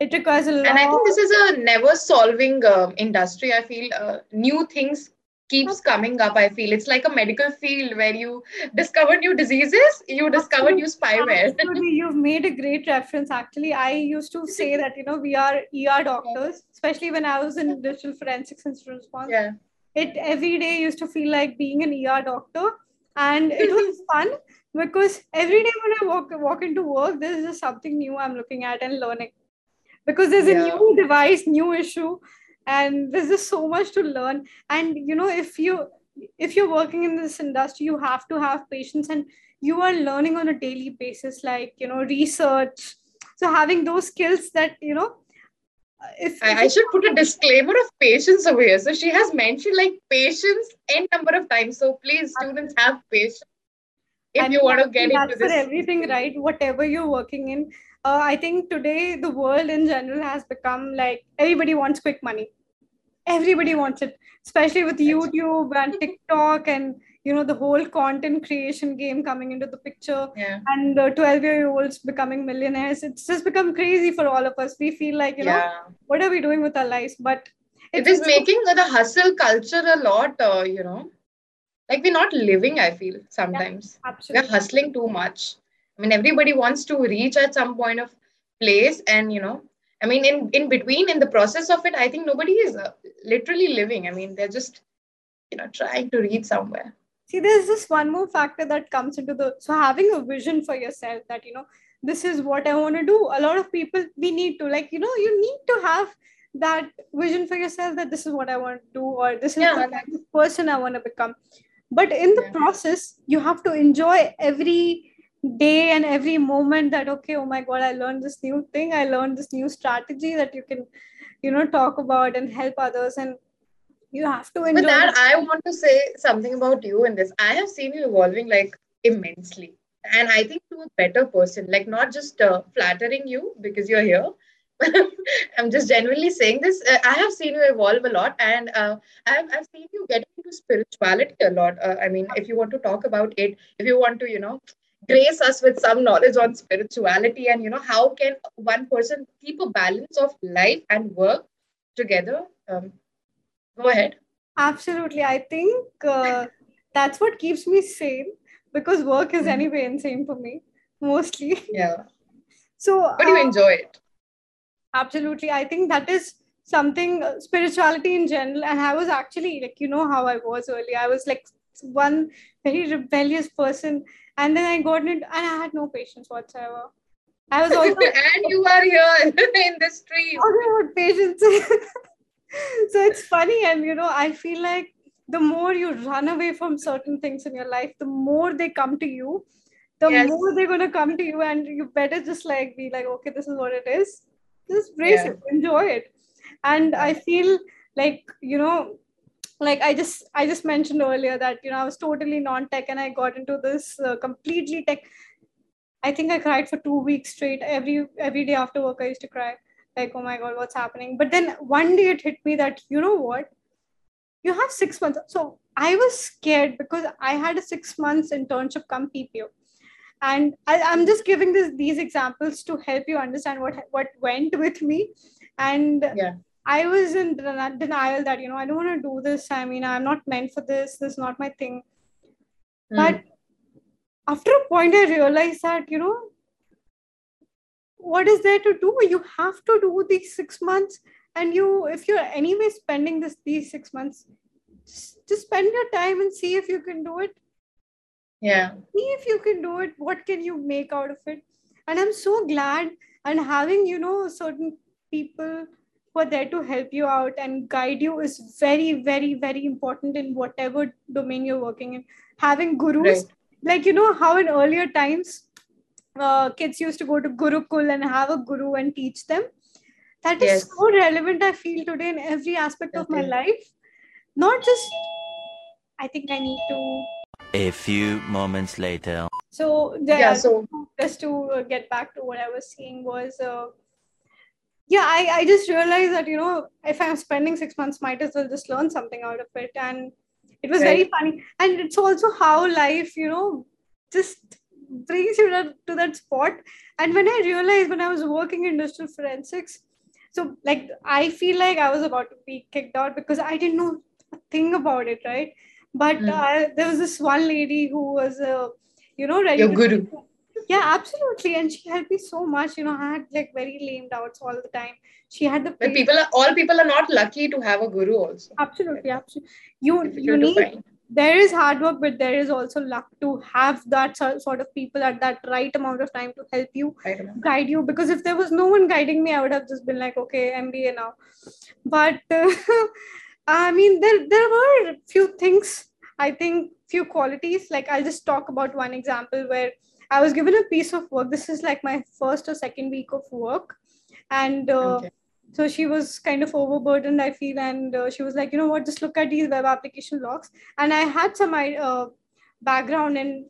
it requires a lot and i think this is a never solving uh, industry i feel uh, new things keeps coming up i feel. It's like a medical field where you discover new diseases you discover new spyware. Absolutely. you've made a great reference actually. I used to say that you know we are er doctors especially when i was in digital forensics and response. Yeah. It every day used to feel like being an er doctor. And it was fun because every day when I walk walk into work, there's just something new I'm looking at and learning. Because there's yeah. a new device, new issue, and there's just so much to learn. And you know, if you if you're working in this industry, you have to have patience and you are learning on a daily basis, like you know, research. So having those skills that you know uh, if, I, I, should put a disclaimer of patience over here. So she has mentioned like patience n number of times. So please, students, have patience if you want to get into this. for everything, right? Whatever you're working in, uh, I think today the world in general has become like everybody wants quick money. Everybody wants it, especially with YouTube and TikTok and you know the whole content creation game coming into the picture. Yeah. and uh, 12 year olds becoming millionaires. It's just become crazy for all of us. We feel like you know what are we doing with our lives? But it is making the hustle culture a lot uh, you know. Like we're not living i feel sometimes. Yeah, absolutely. we're hustling too much i mean everybody wants to reach at some point of place and you know i mean in in between in the process of it i think nobody is uh, literally living i mean they're just you know trying to reach somewhere see there's this one more factor that comes into the so having a vision for yourself that you know this is what i want to do a lot of people we need to like you know you need to have that vision for yourself that this is what i want to do or this is yeah. kind of person i want to become but in the yeah. process you have to enjoy every day and every moment that okay oh my god i learned this new thing i learned this new strategy that you can you know talk about and help others and you have to enjoy. With that, I want to say something about you in this. I have seen you evolving like immensely, and I think to a better person. Like not just uh, flattering you because you're here. I'm just genuinely saying this. Uh, I have seen you evolve a lot, and uh, I've, I've seen you get into spirituality a lot. Uh, I mean, if you want to talk about it, if you want to, you know, grace us with some knowledge on spirituality and you know how can one person keep a balance of life and work together um, Go ahead. Absolutely. I think uh, that's what keeps me sane because work is mm-hmm. anyway insane for me, mostly. Yeah. So, but you uh, enjoy it. Absolutely. I think that is something uh, spirituality in general. And I was actually like, you know, how I was earlier. I was like one very rebellious person. And then I got into, and I had no patience whatsoever. I was also. and you are here in the stream. Also, patience. so it's funny and you know i feel like the more you run away from certain things in your life the more they come to you the yes. more they're going to come to you and you better just like be like okay this is what it is just brace yeah. it enjoy it and i feel like you know like i just i just mentioned earlier that you know i was totally non-tech and i got into this uh, completely tech. I think i cried for two weeks straight. Every every day after work i used to cry. Like oh my god what's happening? But then one day it hit me that you know what? You have six months. So i was scared because i had a six months internship come ppo and I, am just giving this these examples to help you understand what what went with me. And yeah i was in denial that you know i don't want to do this. I mean i'm not meant for this. This is not my thing. Mm. but after a point i realized that you know what is there to do? You have to do these six months. And you if you're anyway spending this these six months just, just spend your time and see if you can do it. Yeah. See if you can do it. What can you make out of it? And i'm so glad. And having you know certain people who are there to help you out and guide you is very very very important in whatever domain you're working in having gurus right. like you know how in earlier times uh, kids used to go to Gurukul and have a guru and teach them. That is yes. so relevant, I feel, today in every aspect okay. of my life. Not just, I think I need to. A few moments later. So, yeah, yeah so just to uh, get back to what I was saying was, uh, yeah, I, I just realized that, you know, if I'm spending six months, might as well just learn something out of it. And it was right. very funny. And it's also how life, you know, just brings you to, to that spot and when i realized when i was working in industrial forensics so like i feel like i was about to be kicked out because i didn't know a thing about it right but mm. uh, there was this one lady who was uh, you know ready your guru yeah absolutely. And she helped me so much. You know i had like very lame doubts all the time. She had the but people are all people are not lucky to have a guru also. Absolutely absolutely. You you need there is hard work but there is also luck to have that sort of people at that right amount of time to help you I don't know. guide you. Because if there was no one guiding me i would have just been like okay mba now. But uh, i mean there there were few things i think few qualities. Like i'll just talk about one example where i was given a piece of work. This is like my first or second week of work. And uh, Okay. so she was kind of overburdened i feel. And uh, she was like you know what? Just look at these web application logs and i had some uh, background in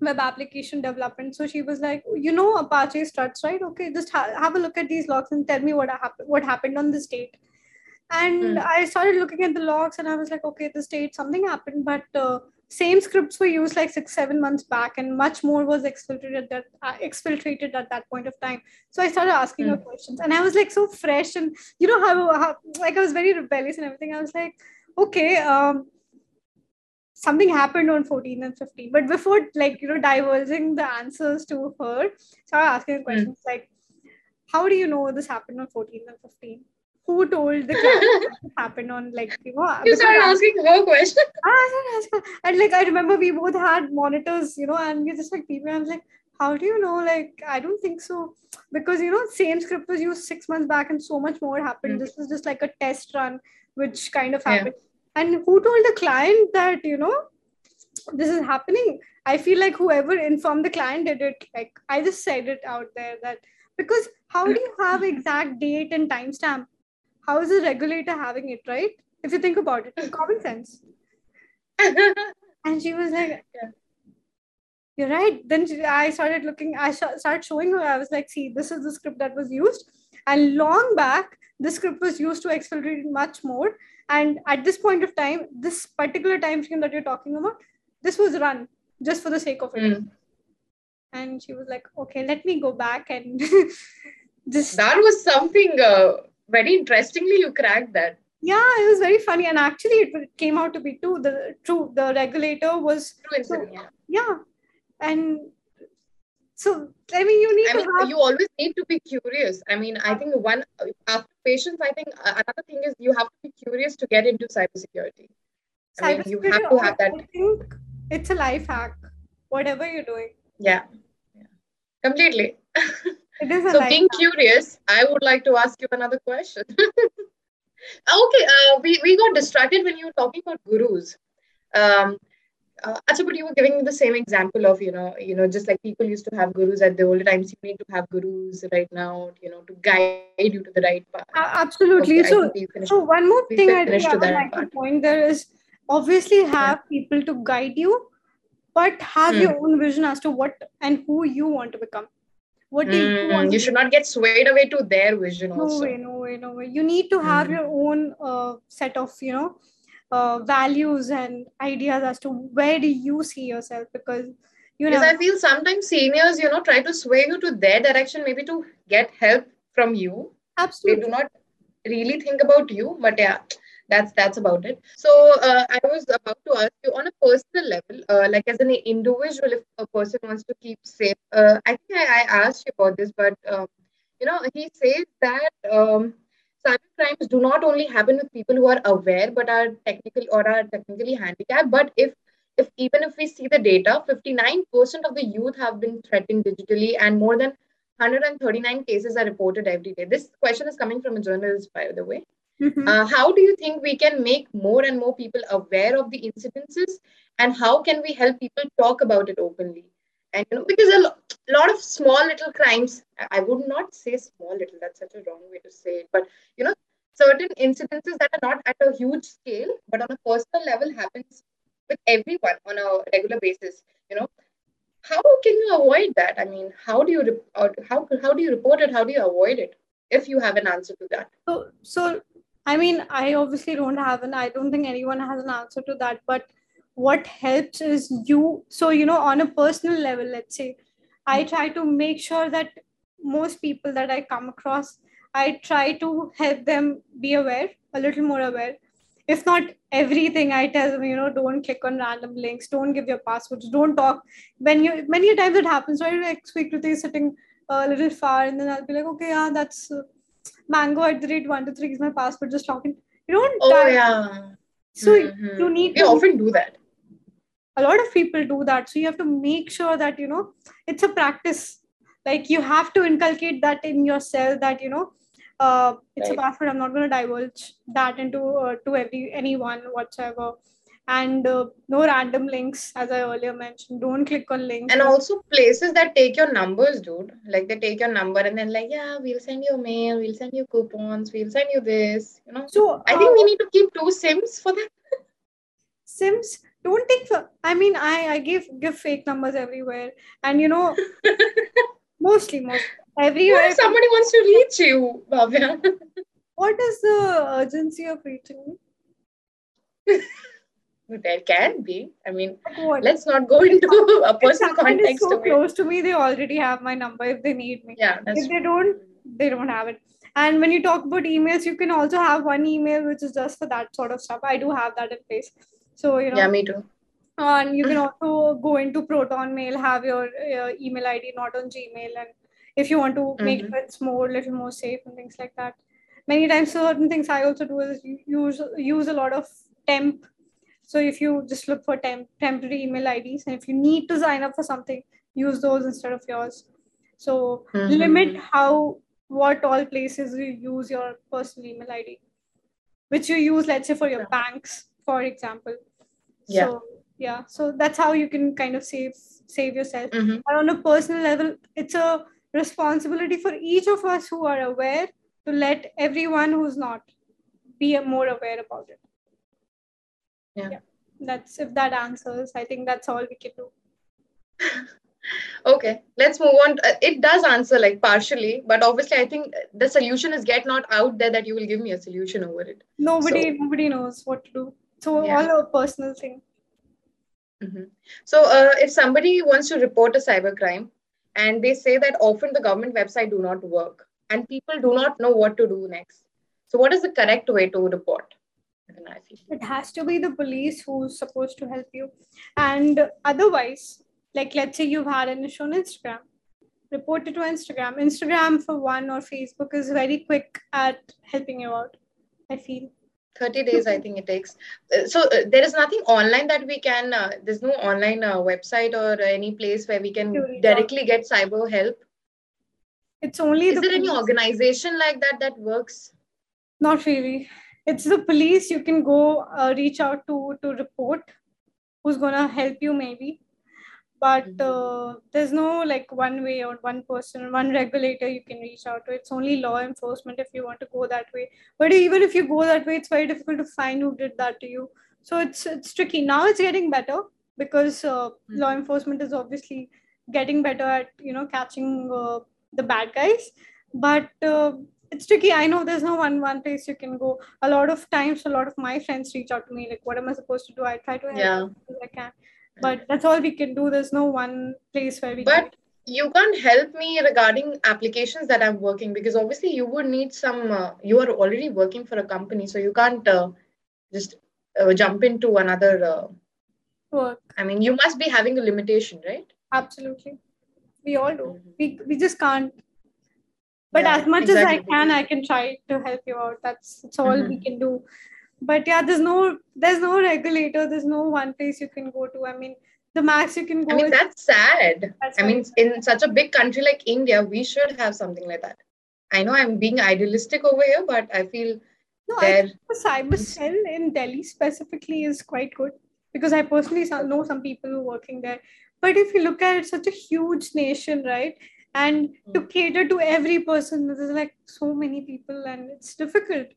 web application development. So she was like you know apache struts right? Okay just ha- have a look at these logs and tell me what happened what happened on this date. And Hmm. i started looking at the logs and i was like okay this date something happened. But uh, same scripts were used like six seven months back and much more was exfiltrated that uh, exfiltrated at that point of time. So i started asking her questions and i was like so fresh and you know how, how like i was very rebellious and everything. I was like okay um something happened on 14 and 15 but before like you know divulging the answers to her so i asking her questions like how do you know this happened on 14 and 15 who told the class happened on like you know You started asking her question. Ah, I started asking- and like I remember we both had monitors, you know, and we just like people. I was like, how do you know? Like, I don't think so, because you know, same script was used six months back, and so much more happened. Mm. This was just like a test run, which kind of Yeah. happened. And who told the client that you know this is happening? I feel like whoever informed the client did it. Like, I just said it out there that because how do you have exact date and timestamp? How is a regulator having it, right? If you think about it, common sense. And she was like. You're right. Then she, I started looking, I sh- started showing her. I was like, See, this is the script that was used. And long back, this script was used to exfiltrate much more. And at this point of time, this particular time frame that you're talking about, this was run just for the sake of it. Mm. And she was like, Okay, let me go back and just That was something uh, very interestingly you cracked that. yeah, it was very funny. And actually, it came out to be true. The true the regulator was True incident. yeah. yeah and so i mean you need I to mean, have you always need to be curious. I mean, I think one after patience, I think uh, another thing is you have to be curious to get into cybersecurity. I mean, you have to have that. I think it's a life hack whatever you're doing Yeah, yeah. completely. it is so being hack. curious, I would like to ask you another question. okay, uh, we, we got distracted when you were talking about gurus. Um, uh, Acha, but you were giving the same example of you know you know just like people used to have gurus at the older times, you need to have gurus right now, you know, to guide you to the right path. A- absolutely Okay, so think we finished. so one more we thing i think finished i to would like to point there is obviously have people to guide you but have Hmm. your own vision as to what and who you want to become what do you Mm, want you should not get swayed away to their vision no also. way no way no way you need to have Mm. your own uh, set of you know uh, values and ideas as to where do you see yourself because you know Because I feel sometimes seniors, you know, try to sway you to their direction, maybe to get help from you. absolutely They do not really think about you, but yeah, that's that's about it. So uh, I was about to ask you on a personal level, uh, like as an individual, if a person wants to keep safe. Uh, I think I, I asked you about this, but um, you know, he says that um, cyber crimes do not only happen with people who are aware but are technically or are technically handicapped, but if if even if we see the data, 59% of the youth have been threatened digitally, and more than 139 cases are reported every day. This question is coming from a journalist, by the way. Mhm. Uh, how do you think we can make more and more people aware of the incidences, and how can we help people talk about it openly? And you know, because a lo- lot of small little crimes, I would not say small little. That's such a wrong way to say it, but you know, certain incidences that are not at a huge scale, but on a personal level, happens with everyone on a regular basis. You know, how can you avoid that? I mean, how do you or how how do you report it? How do you avoid it? If you have an answer to that. so so i mean i obviously don't have an i don't think anyone has an answer to that but what helps is you so you know on a personal level let's say i hmm. try to make sure that most people that i come across i try to help them be aware a little more aware. If not everything i tell them you know don't click on random links don't give your passwords don't talk. When you many times it happens right? Like Sweekriti is sitting a little far and then i'll be like okay yeah that's mango at the rate one to three is my password just talking you don't Oh die. yeah. so Mhm. you need We to often do that. a lot of people do that so you have to make sure that you know it's a practice like you have to inculcate that in yourself that you know uh, it's Right. a password i'm not going to divulge that into uh, to every anyone whatsoever and uh, no random links as i earlier mentioned don't click on links And also places that take your numbers, dude. Like they take your number and then like, yeah, we'll send you mail, we'll send you coupons, we'll send you this. You know. so I think uh, we need to keep two sims for that. sims don't take for i mean i i give give fake numbers everywhere and you know mostly most everywhere if somebody wants to reach you, Bhavya? what is the urgency of reaching me there can be. I mean, let's not go into a personal context so close to me they already have my number if they need me. Yeah, that's if they don't they don't have it. And when you talk about emails you can also have one email which is just for that sort of stuff. I do have that in place. So you know. Yeah, me too. and you can also go into proton mail have your uh, email id not on gmail and if you want to make Mhm. it more little more safe and things like that. Many times certain things i also do is use use a lot of temp so if you just look for temp temporary email ids and if you need to sign up for something use those instead of yours. So Mhm. limit how what all places you use your personal email id which you use let's say for your banks for example. Yeah. so yeah. so that's how you can kind of save save yourself. Mhm. and on a personal level it's a responsibility for each of us who are aware to let everyone who's not be more aware about it Yeah. that's if that answers i think that's all we can do Okay, let's move on. Uh, It does answer like partially, but obviously, I think the solution is get not out there that you will give me a solution over it. nobody So- nobody knows what to do so Yeah. all a personal thing Mhm. So, uh, if somebody wants to report a cybercrime and they say that often the government website do not work and people do not know what to do next, so what is the correct way to report? Then I feel. it has to be the police who's supposed to help you. And otherwise like let's say you've had an issue on instagram report it to instagram. Instagram for one or facebook is very quick at helping you out i feel. 30 days i think it takes. So uh, there is nothing online that we can uh, there's no online uh, website or any place where we can To reach out. directly get cyber help? It's only is the there any organization like that that works? Not really it's the police you can go uh, reach out to to report who's gonna help you maybe. But Mhm. uh, there's no like one way or one person one regulator you can reach out to. It's only law enforcement if you want to go that way. But even if you go that way it's very difficult to find who did that to you. So it's it's tricky. Now it's getting better because uh, law enforcement is obviously getting better at you know catching uh, the bad guys. But uh, it's tricky i know there's no one one place you can go a lot of times a lot of my friends reach out to me like what am i supposed to do i try to help Yeah. as much as i can but that's all we can do there's no one place where we But you can't help me regarding applications that I'm working because obviously you would need some. Uh, you are already working for a company, so you can't uh, just uh, jump into another. Uh, work I mean, you must be having a limitation, right? absolutely we all do Mhm. we, we just can't but Yeah, as much as i can i can try to help you out that's that's all we Mhm. can do but yeah there's no there's no regulator there's no one place you can go to i mean the max you can go I mean, that's sad. That's I mean, in such a big country like India, we should have something like that. I know I'm being idealistic over here, but I feel no I there. think the cyber cell in delhi specifically is quite good because i personally know some people who are working there but if you look at it such a huge nation right and to cater to every person there's like so many people and it's difficult.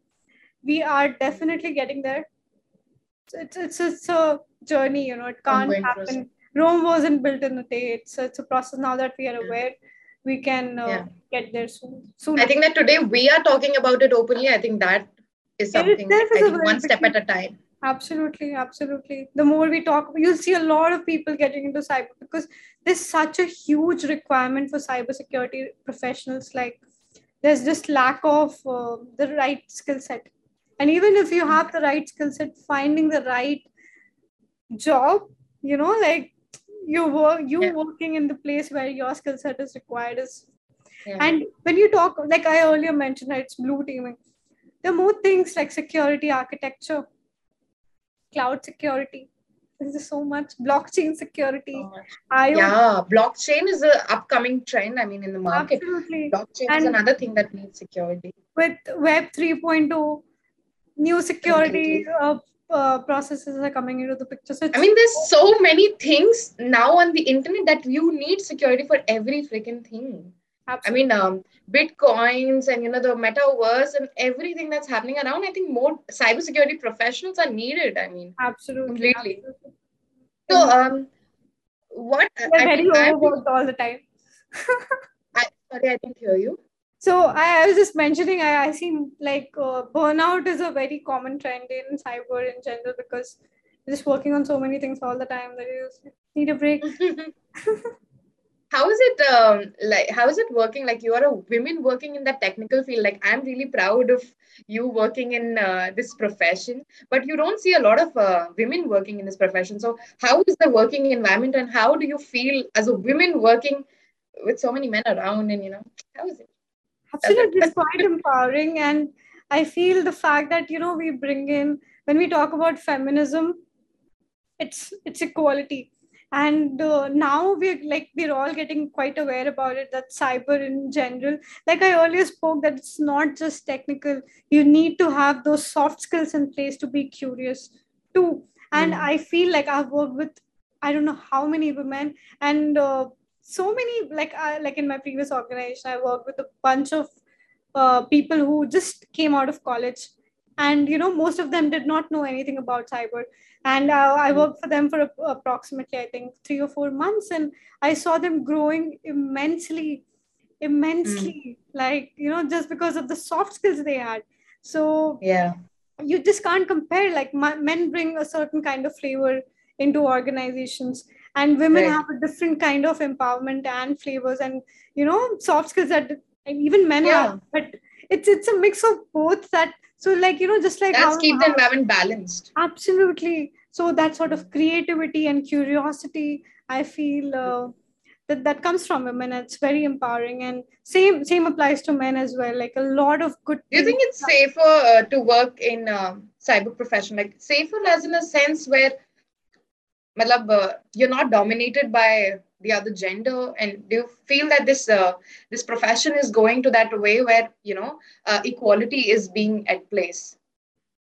We are definitely getting there. So it's it's it's a journey you know it can't happen. rome wasn't built in a day. It's it's a process now that we are aware we can uh, Yeah. get there soon soon. I think that today we are talking about it openly. I think that is something. is a think one step at a time. Absolutely, absolutely. The more we talk, you'll see a lot of people getting into cyber because there's such a huge requirement for cybersecurity professionals. Like, there's just lack of uh, the right skill set, and even if you have the right skill set, finding the right job, you know, like you work, you Yeah. working in the place where your skill set is required is Yeah. and when you talk, like I earlier mentioned, it's blue teaming. There are more things like security architecture, cloud security, there's so much blockchain security. IoT, Yeah, blockchain is a upcoming trend. I mean, in the market, absolutely. blockchain is another thing that needs security. With Web 3.0, new security uh, uh, processes are coming into the picture. So I mean, there's so many things now on the internet that you need security for every freaking thing. I mean, um, bitcoins and you know the metaverse and everything that's happening around. I think more cybersecurity professionals are needed. I mean, absolutely. completely. absolutely. so um, what? They're I, very overworked all the time. I, sorry, I didn't hear you. So I, I was just mentioning, I, I see like uh, burnout is a very common trend in cyber in general because you're just working on so many things all the time that you need a break. how is it um like how is it working? Like you are a woman working in that technical field. Like i'm really proud of you working in uh, this profession. But you don't see a lot of uh, women working in this profession. So how is the working environment and how do you feel as a woman working with so many men around and you know how is it? Absolutely, it's quite empowering. And I feel the fact that, you know, we bring in, when we talk about feminism, it's it's equality and uh, now we're like we're all getting quite aware about it that cyber in general like i earlier spoke that it's not just technical. You need to have those soft skills in place to be curious too. And Mm. i feel like i've worked with i don't know how many women and uh, so many like I, like in my previous organization i worked with a bunch of uh, people who just came out of college. And you know most of them did not know anything about cyber and uh, i Mm. worked for them for a, approximately i think three or four months and i saw them growing immensely immensely like you know just because of the soft skills they had so yeah you just can't compare like my, men bring a certain kind of flavor into organizations and women Right. have a different kind of empowerment and flavors and you know soft skills that even men Yeah. have but it's it's a mix of both that so like you know just like let's how, keep the how- environment balanced. Absolutely. So that sort of creativity and curiosity i feel uh, that that comes from women. It's very empowering. And same same applies to men as well. Like a lot of good do you think it's safer uh, to work in um cyber profession? Like safer as in a sense where matlab, uh, you're not dominated by the other gender and do you feel that this uh, this profession is going to that way where you know uh, equality is being at place.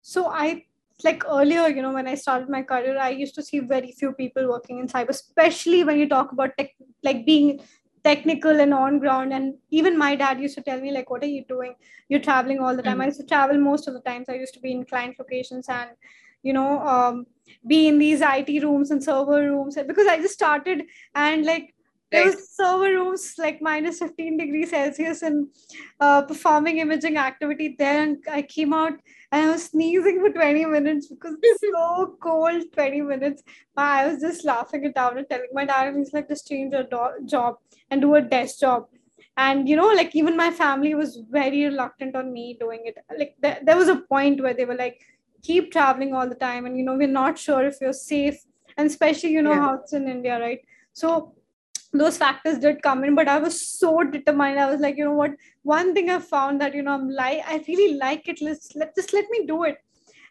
So i like earlier you know when i started my career i used to see very few people working in cyber especially when you talk about tech like being technical and on ground. And even my dad used to tell me like what are you doing? You're traveling all the time. Mm. i used to travel most of the times. I used to be in client locations and you know um, be in these it rooms and server rooms because i just started and like there Right. was server rooms like minus 15 degrees celsius and uh, performing imaging activity there and i came out and I was sneezing for 20 minutes because it's so cold 20 minutes. I was just laughing it down and telling my dad, and he's like, just change your do- job and do a desk job. And you know, like even my family was very reluctant on me doing it. Like there, there was a point where they were like, keep traveling all the time, and you know, we're not sure if you're safe, and especially you know Yeah. how it's in India, right? So those factors did come in, but I was so determined. I was like, you know what? One thing I found that you know I'm like I really like it. Let's let just let me do it.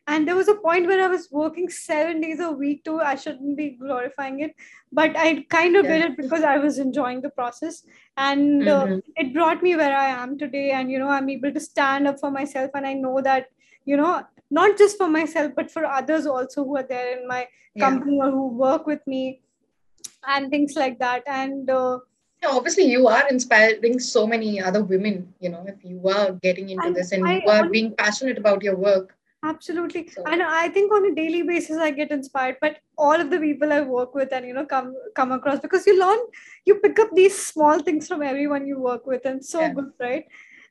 And there was a point where I was working seven days a week too. I shouldn't be glorifying it, but I kind of did it because I was enjoying the process, and uh, Mhm. it brought me where I am today. And you know, I'm able to stand up for myself, and I know that you know not just for myself but for others also who are there in my Yeah. company or who work with me and things like that. And uh, Yeah, obviously you are inspiring so many other women you know if you are getting into And this and I you are on- being passionate about your work absolutely So- and i think on a daily basis i get inspired but all of the people i work with and you know come come across because you learn you pick up these small things from everyone you work with and so Yeah. good right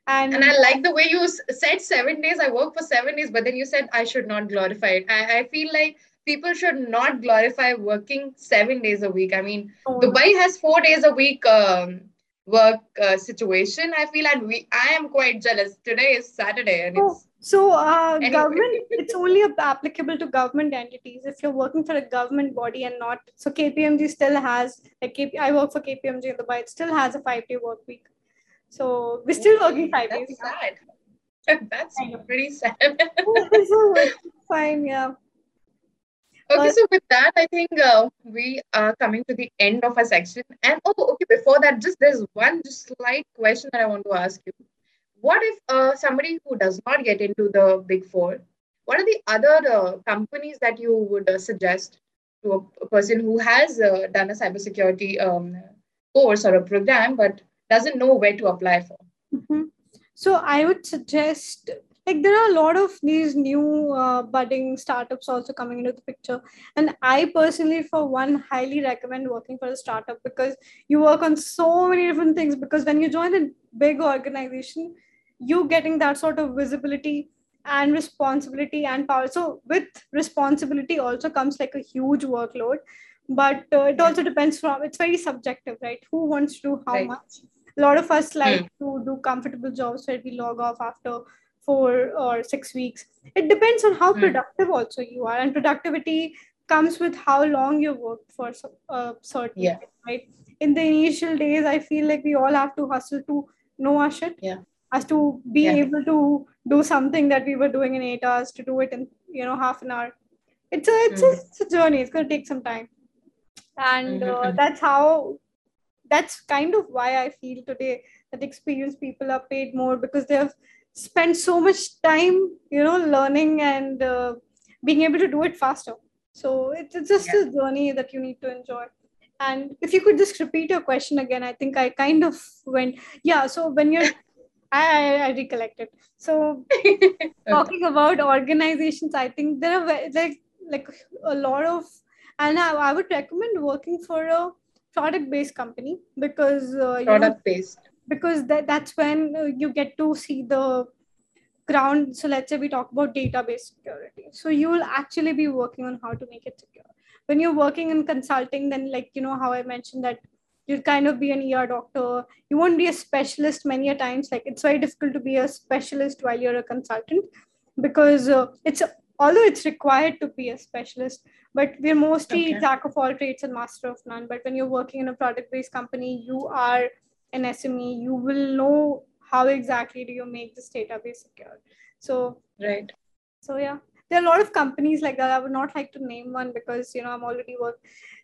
and, and i like the way you said seven days i work for seven days but then you said i should not glorify it. I, I feel like people should not glorify working seven days a week. I mean Oh, dubai has four days a week um, work uh, situation. I feel and we i am quite jealous. Today is saturday and so, it's so uh, Anyway. government it's only applicable to government entities. If you're working for a government body and not so kpmg still has like KP, i work for kpmg in dubai it still has a five day work week so we're still working five days that's now. that's pretty sad fine yeah Okay, so with that, I think uh, we are coming to the end of our section. And oh, okay, before that, just there's one just slight question that I want to ask you. What if uh, somebody who does not get into the big four, what are the other uh, companies that you would uh, suggest to a, a person who has uh, done a cybersecurity um, course or a program but doesn't know where to apply for? Mhm. So I would suggest like there are a lot of these new uh, budding startups also coming into the picture, and I personally, for one, highly recommend working for a startup because you work on so many different things. Because when you join a big organization, you getting that sort of visibility and responsibility and power. So with responsibility also comes like a huge workload, but uh, it also depends from it's very subjective, right? Who wants to do how Right. much? A lot of us like to do comfortable jobs where we log off after four or six weeks. It depends on how Hmm. productive also you are, and productivity comes with how long you work for so- a certain Yeah. thing, right? In the initial days, I feel like we all have to hustle to know our shit. Yeah. As to be Yeah. able to do something that we were doing in eight hours to do it in you know half an hour. It's a it's, a, Mhm. it's a journey. It's gonna take some time, and uh, mhm. that's how that's kind of why I feel today that experienced people are paid more because they have spent so much time, you know, learning and uh, being able to do it faster. So it's, it's just Yeah. a journey that you need to enjoy. And if you could just repeat your question again, I think I kind of went, yeah. So when you're, I, I, I recollected. So Okay. talking about organizations, I think there are like like a lot of, and I, I would recommend working for a product-based company because uh, Product based. because that, that's when uh, you get to see the ground. So let's say we talk about database security. So you will actually be working on how to make it secure. When you're working in consulting, then like you know how I mentioned that you'll kind of be an ER doctor. You won't be a specialist many a times. Like it's very difficult to be a specialist while you're a consultant because uh, it's although it's required to be a specialist, but we're mostly Okay. jack of all trades and master of none. But when you're working in a product-based company, you are an SME. You will know how exactly do you make this database secure. So Right. so yeah, there are a lot of companies like that. I would not like to name one because you know I'm already work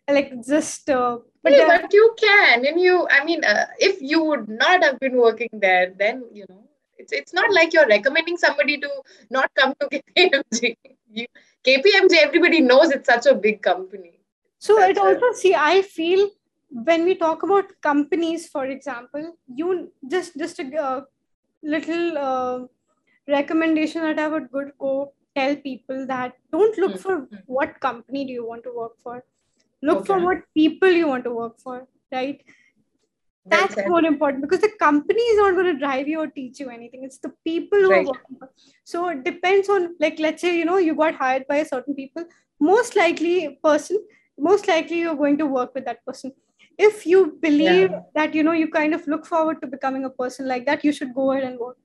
like just uh, but there- but you can, and you. I mean, uh, if you would not have been working there, then you know, it's it's not like you're recommending somebody to not come to KPMG. You, KPMG, everybody knows it's such a big company. so it That's a- also see I feel when we talk about companies, for example, you just just a uh, little uh, recommendation that I would good go tell people that don't look Hmm, for hmm. what company do you want to work for. Look for what people you want to work for, right? That's more important because the company is not going to drive you or teach you anything. It's the people who Right. are working so it depends on like let's say you know you got hired by a certain people. Most likely person most likely you're going to work with that person. If you believe Yeah. that you know you kind of look forward to becoming a person like that you should go ahead and work.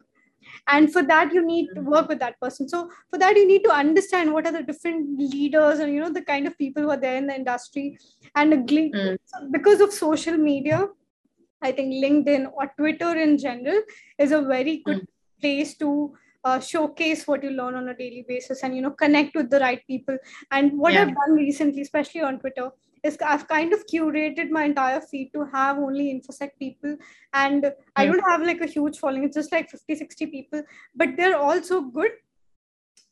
And for that you need to work with that person. So for that you need to understand what are the different leaders and you know the kind of people who are there in the industry. And a gle- Mm. because of social media I think LinkedIn or Twitter in general is a very good place to uh, showcase what you learn on a daily basis and you know connect with the right people. And what Yeah. I've done recently, especially on Twitter, is I've kind of curated my entire feed to have only infosec people and i Mm. don't have like a huge following it's just like 50 60 people but they're also good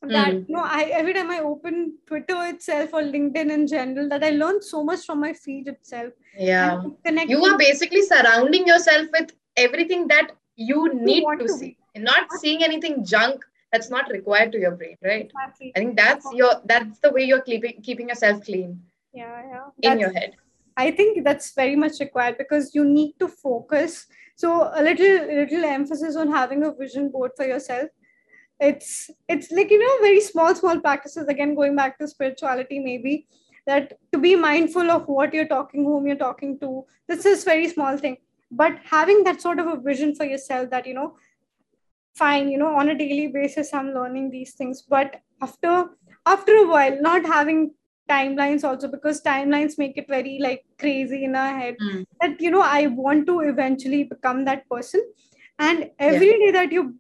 that Mm. you know i every time i open twitter itself or linkedin in general that i learn so much from my feed itself Yeah. You are basically surrounding yourself with everything that you need want to to see, be. not seeing anything junk that's not required to your brain, right? exactly I think that's your that's the way you're keeping keeping yourself clean yeah yeah in That's- your head. I think that's very much required because you need to focus. So a little little emphasis on having a vision board for yourself. It's it's like you know very small small practices. Again, going back to spirituality, maybe that to be mindful of what you're talking, whom you're talking to. This is very small thing, but having that sort of a vision for yourself that you know, fine, you know, on a daily basis, I'm learning these things, but after after a while, not having timelines also because timelines make it very like crazy in our head Mm. that you know i want to eventually become that person and every day that you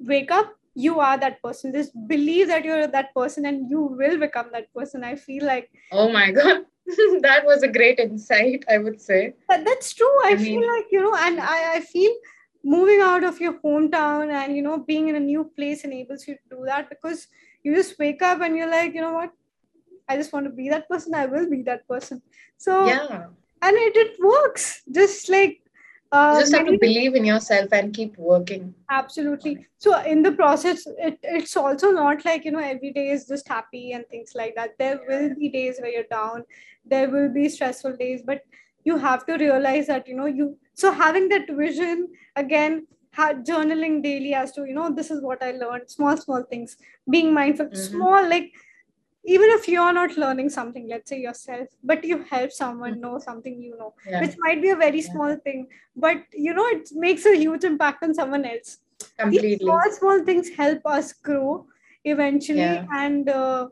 wake up you are that person. Just believe that you're that person and you will become that person. I feel like Oh my God. that was a great insight, I would say. that, that's true. I, I feel mean- like you know and I, I feel moving out of your hometown and you know being in a new place enables you to do that because you just wake up and you're like you know what? I just want to be that person. I will be that person. So Yeah. and it, it works. Just like uh, You just have to believe in yourself and keep working. absolutely. So in the process it, it's also not like you know every day is just happy and things like that. There will be days where you're down. There will be stressful days but you have to realize that you know you so having that vision again ha- journaling daily as to you know this is what i learned small small things. Being mindful Mhm. small like even if you're not learning something let's say yourself but you help someone know something you know Yeah. which might be a very Yeah. small thing but you know it makes a huge impact on someone else these Completely. small small things help us grow eventually Yeah. and uh,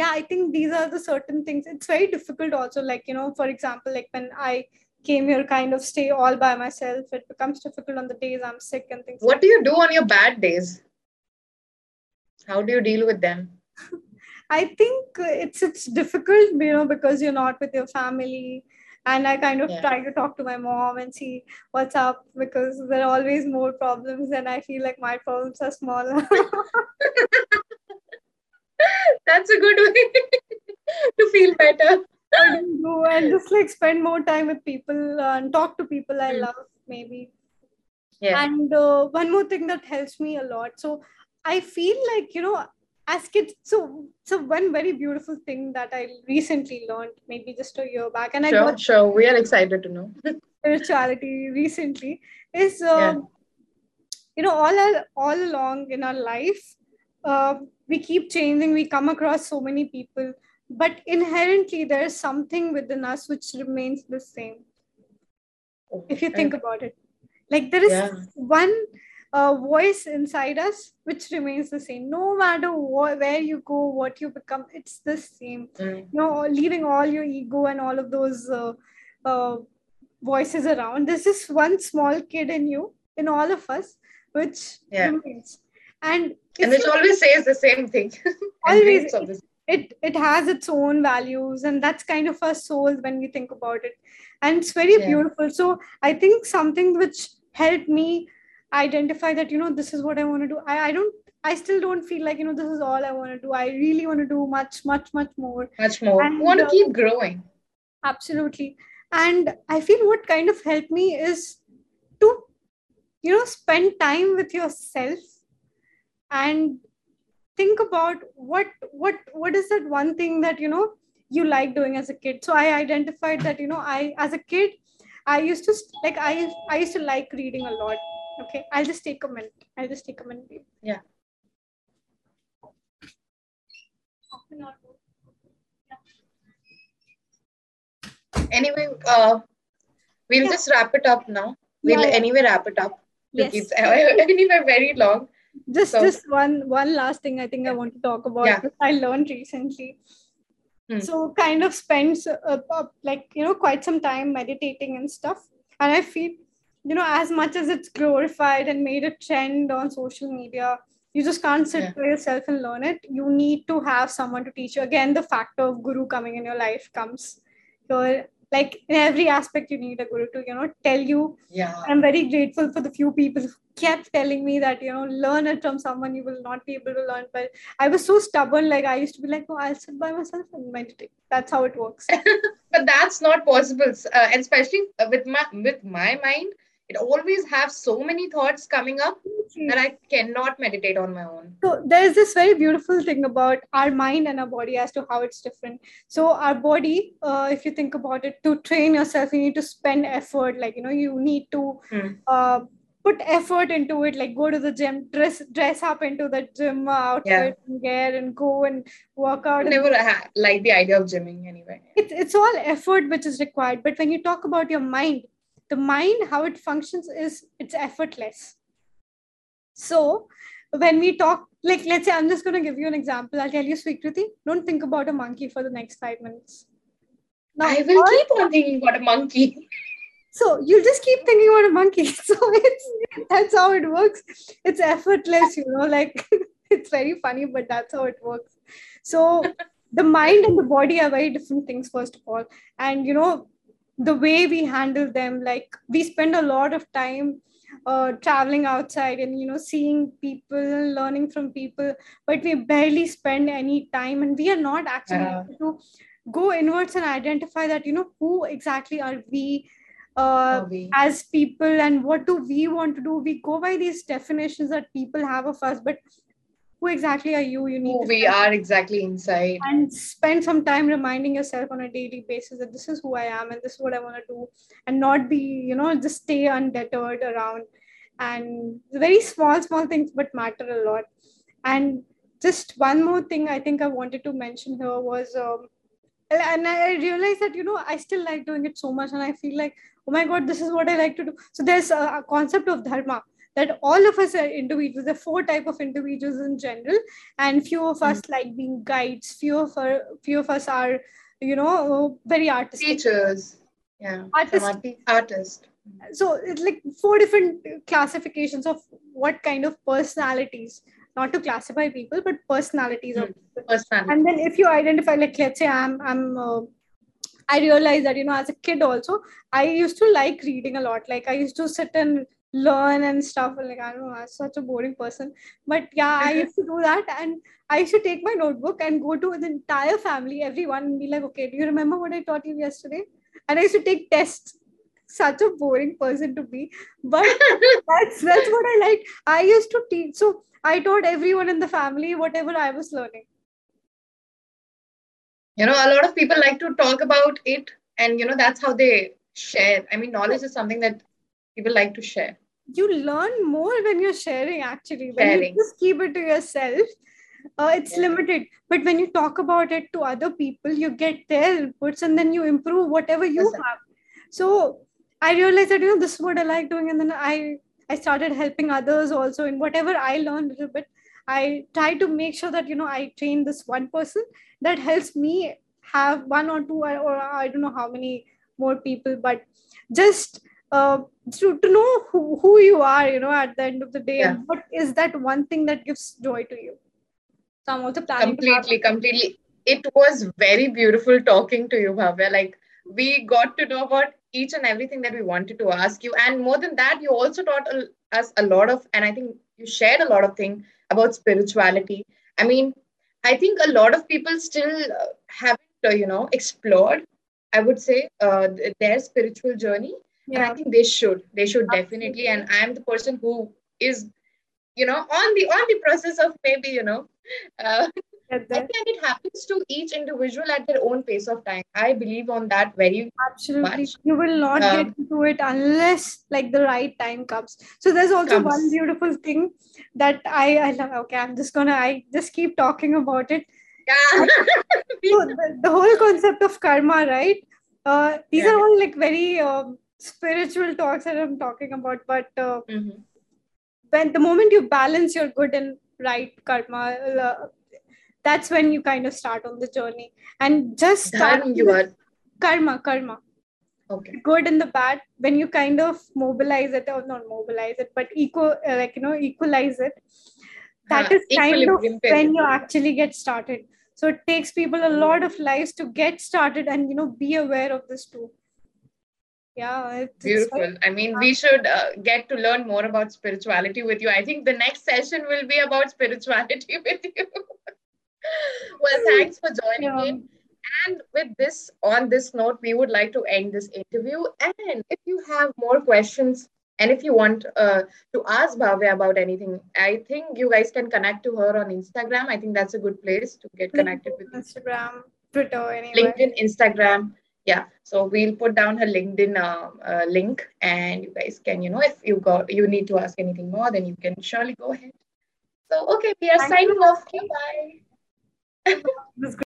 yeah i think these are the certain things it's very difficult also like you know for example like when i came here kind of stay all by myself it becomes difficult on the days i'm sick and things What do you do on your bad days? How do you deal with them? I think it's it's difficult, you know, because you're not with your family, and I kind of Yeah. try to talk to my mom and see what's up because there are always more problems, and I feel like my problems are smaller. That's a good way to feel better. Do and just like spend more time with people and talk to people I Mm. love, maybe. Yeah. And uh, one more thing that helps me a lot. So I feel like you know, as kids. So so one very beautiful thing that I recently learned, maybe just a year back, and I Sure, got sure. We are excited to know. spirituality recently is um, you know all our, all along in our life uh, we keep changing we come across so many people but inherently there's something within us which remains the same if you think about it like there is Yeah. one uh, voice inside us which remains the same no matter wh- where you go what you become it's the same Mm. you know leaving all your ego and all of those uh, uh, voices around there's this one small kid in you in all of us which Yeah. remains and And you- always says the same thing. Always. dreams of this. it it has its own values and that's kind of our soul when we think about it and it's very Yeah. beautiful so i think something which helped me identify that you know this is what i want to do. I, I don't i still don't feel like you know this is all i want to do. I really want to do much much much more. Much more. And, you want to uh, keep growing. absolutely. And i feel what kind of helped me is to you know spend time with yourself and think about what what what is that one thing that you know you like doing as a kid. So i identified that you know i as a kid i used to like i i used to like reading a lot okay i'll just take a minute i'll just take a minute Yeah. Anyway, uh, we'll Yeah. just wrap it up now. We'll Yeah, yeah. anyway wrap it up. to yes keep anyway very long. just So- just one one last thing i think i want to talk about Yeah. i learned recently Hmm. so kind of spends uh, uh, like you know quite some time meditating and stuff and i feel you know as much as it's glorified and made a trend on social media you just can't sit Yeah. by yourself and learn it you need to have someone to teach you again the factor of guru coming in your life comes so like in every aspect you need a guru to you know tell you Yeah. I'm very grateful for the few people who kept telling me that, you know, learn it from someone you will not be able to learn. But I was so stubborn, like I used to be like, oh, I'll sit by myself and meditate. That's how it works. but that's not possible uh, especially with my with my mind it always have so many thoughts coming up that i cannot meditate on my own So there's this very beautiful thing about our mind and our body as to how it's different. So our body, uh, if you think about it, to train yourself, you need to spend effort. Like you know, you need to Hmm. uh, put effort into it. Like go to the gym, dress dress up into the gym outfit, and gear, and go and work out. never ha- liked the idea of gymming anyway it's, it's all effort which is required but when you talk about your mind the mind how it functions is it's effortless so when we talk like let's say i'm just going to give you an example i'll tell you Swikriti, don't think about a monkey for the next five minutes now i will keep on thinking about a monkey So you'll just keep thinking about a monkey. So it's that's how it works. It's effortless, you know, like it's very funny, but that's how it works. So the mind and the body are very different things, first of all. And you know, the way we handle them, like we spend a lot of time uh, traveling outside and you know seeing people learning from people but we barely spend any time and we are not actually Yeah. able to go inwards and identify that you know who exactly are we uh, Are we? as people and what do we want to do we go by these definitions that people have of us but who exactly are you you need Who we are exactly inside. and spend some time reminding yourself on a daily basis that this is who I am and this is what I want to do, and not be, you know, just stay undeterred around. And very small, small things, but matter a lot. And just one more thing I think I wanted to mention here was, um, and I realized that, you know, I still like doing it so much, and I feel like, oh my God, this is what I like to do. So there's a, a concept of dharma that all of us are individuals. There are four type of individuals in general, and few of us like being guides few of our few of us are you know very artistic Teachers. Yeah. Artist. Artist. so it's like four different classifications of what kind of personalities not to classify people but personalities of Personality. and then if you identify like let's say i'm i'm uh, i realized that you know as a kid also i used to like reading a lot like i used to sit and learn and stuff like i don't know i'm such a boring person. But yeah i used to do that and i used to take my notebook and go to the entire family everyone and be like okay do you remember what i taught you yesterday? And i used to take tests. Such a boring person to be. But that's that's what i like. I used to teach so i taught everyone in the family whatever i was learning. You know, a lot of people like to talk about it, and you know, that's how they share. I mean, knowledge is something that people like to share. you learn more when you're sharing actually when Sharing. you just keep it to yourself uh, it's Yeah. limited but when you talk about it to other people you get their inputs and then you improve whatever you have so i realized that you know this is what i like doing and then i i started helping others also in whatever i learned a little bit i try to make sure that you know i train this one person that helps me have one or two or, or i don't know how many more people but just uh, to, to know who, who you are you know at the end of the day and what is that one thing that gives joy to you? So i'm also planning completely completely. It was very beautiful talking to you bhavya. Like we got to know about each and everything that we wanted to ask you. And more than that you also taught us a lot of and i think you shared a lot of thing about spirituality. I mean i think a lot of people still uh, haven't uh, you know explored i would say uh, their spiritual journey and i think they should they should definitely and i am the person who is you know on the on the process of maybe you know uh, think it happens to each individual at their own pace of time. I believe on that very absolutely much. you will not Um, get to it unless like the right time comes so there's also Comes. one beautiful thing that i i love okay i'm just gonna i just keep talking about it yeah. so the, the whole concept of karma right uh, these Yeah. are all like very um, spiritual talks that i'm talking about but uh, Mhm. when the moment you balance your good and right karma uh, that's when you kind of start on the journey. And just start you are karma karma. Okay. good and the bad when you kind of mobilize it or not mobilize it but equal uh, like you know equalize it that is kind of when you actually get started. So it takes people a lot of lives to get started and you know be aware of this too yeah it's, it's Beautiful. I mean, we should uh, get to learn more about spirituality with you. I think the next session will be about spirituality with you. well, thanks for joining yeah. in. And with this, on this note, we would like to end this interview. And if you have more questions and if you want uh, to ask Bhavya about anything, I think you guys can connect to her on Instagram. I think that's a good place to get connected with instagram twitter anywhere LinkedIn, Instagram. Yeah. So we'll put down her LinkedIn uh, uh, link and you guys can, you know, if you got you need to ask anything more, then you can surely go ahead. So okay, we are Thank signing you. off. Bye.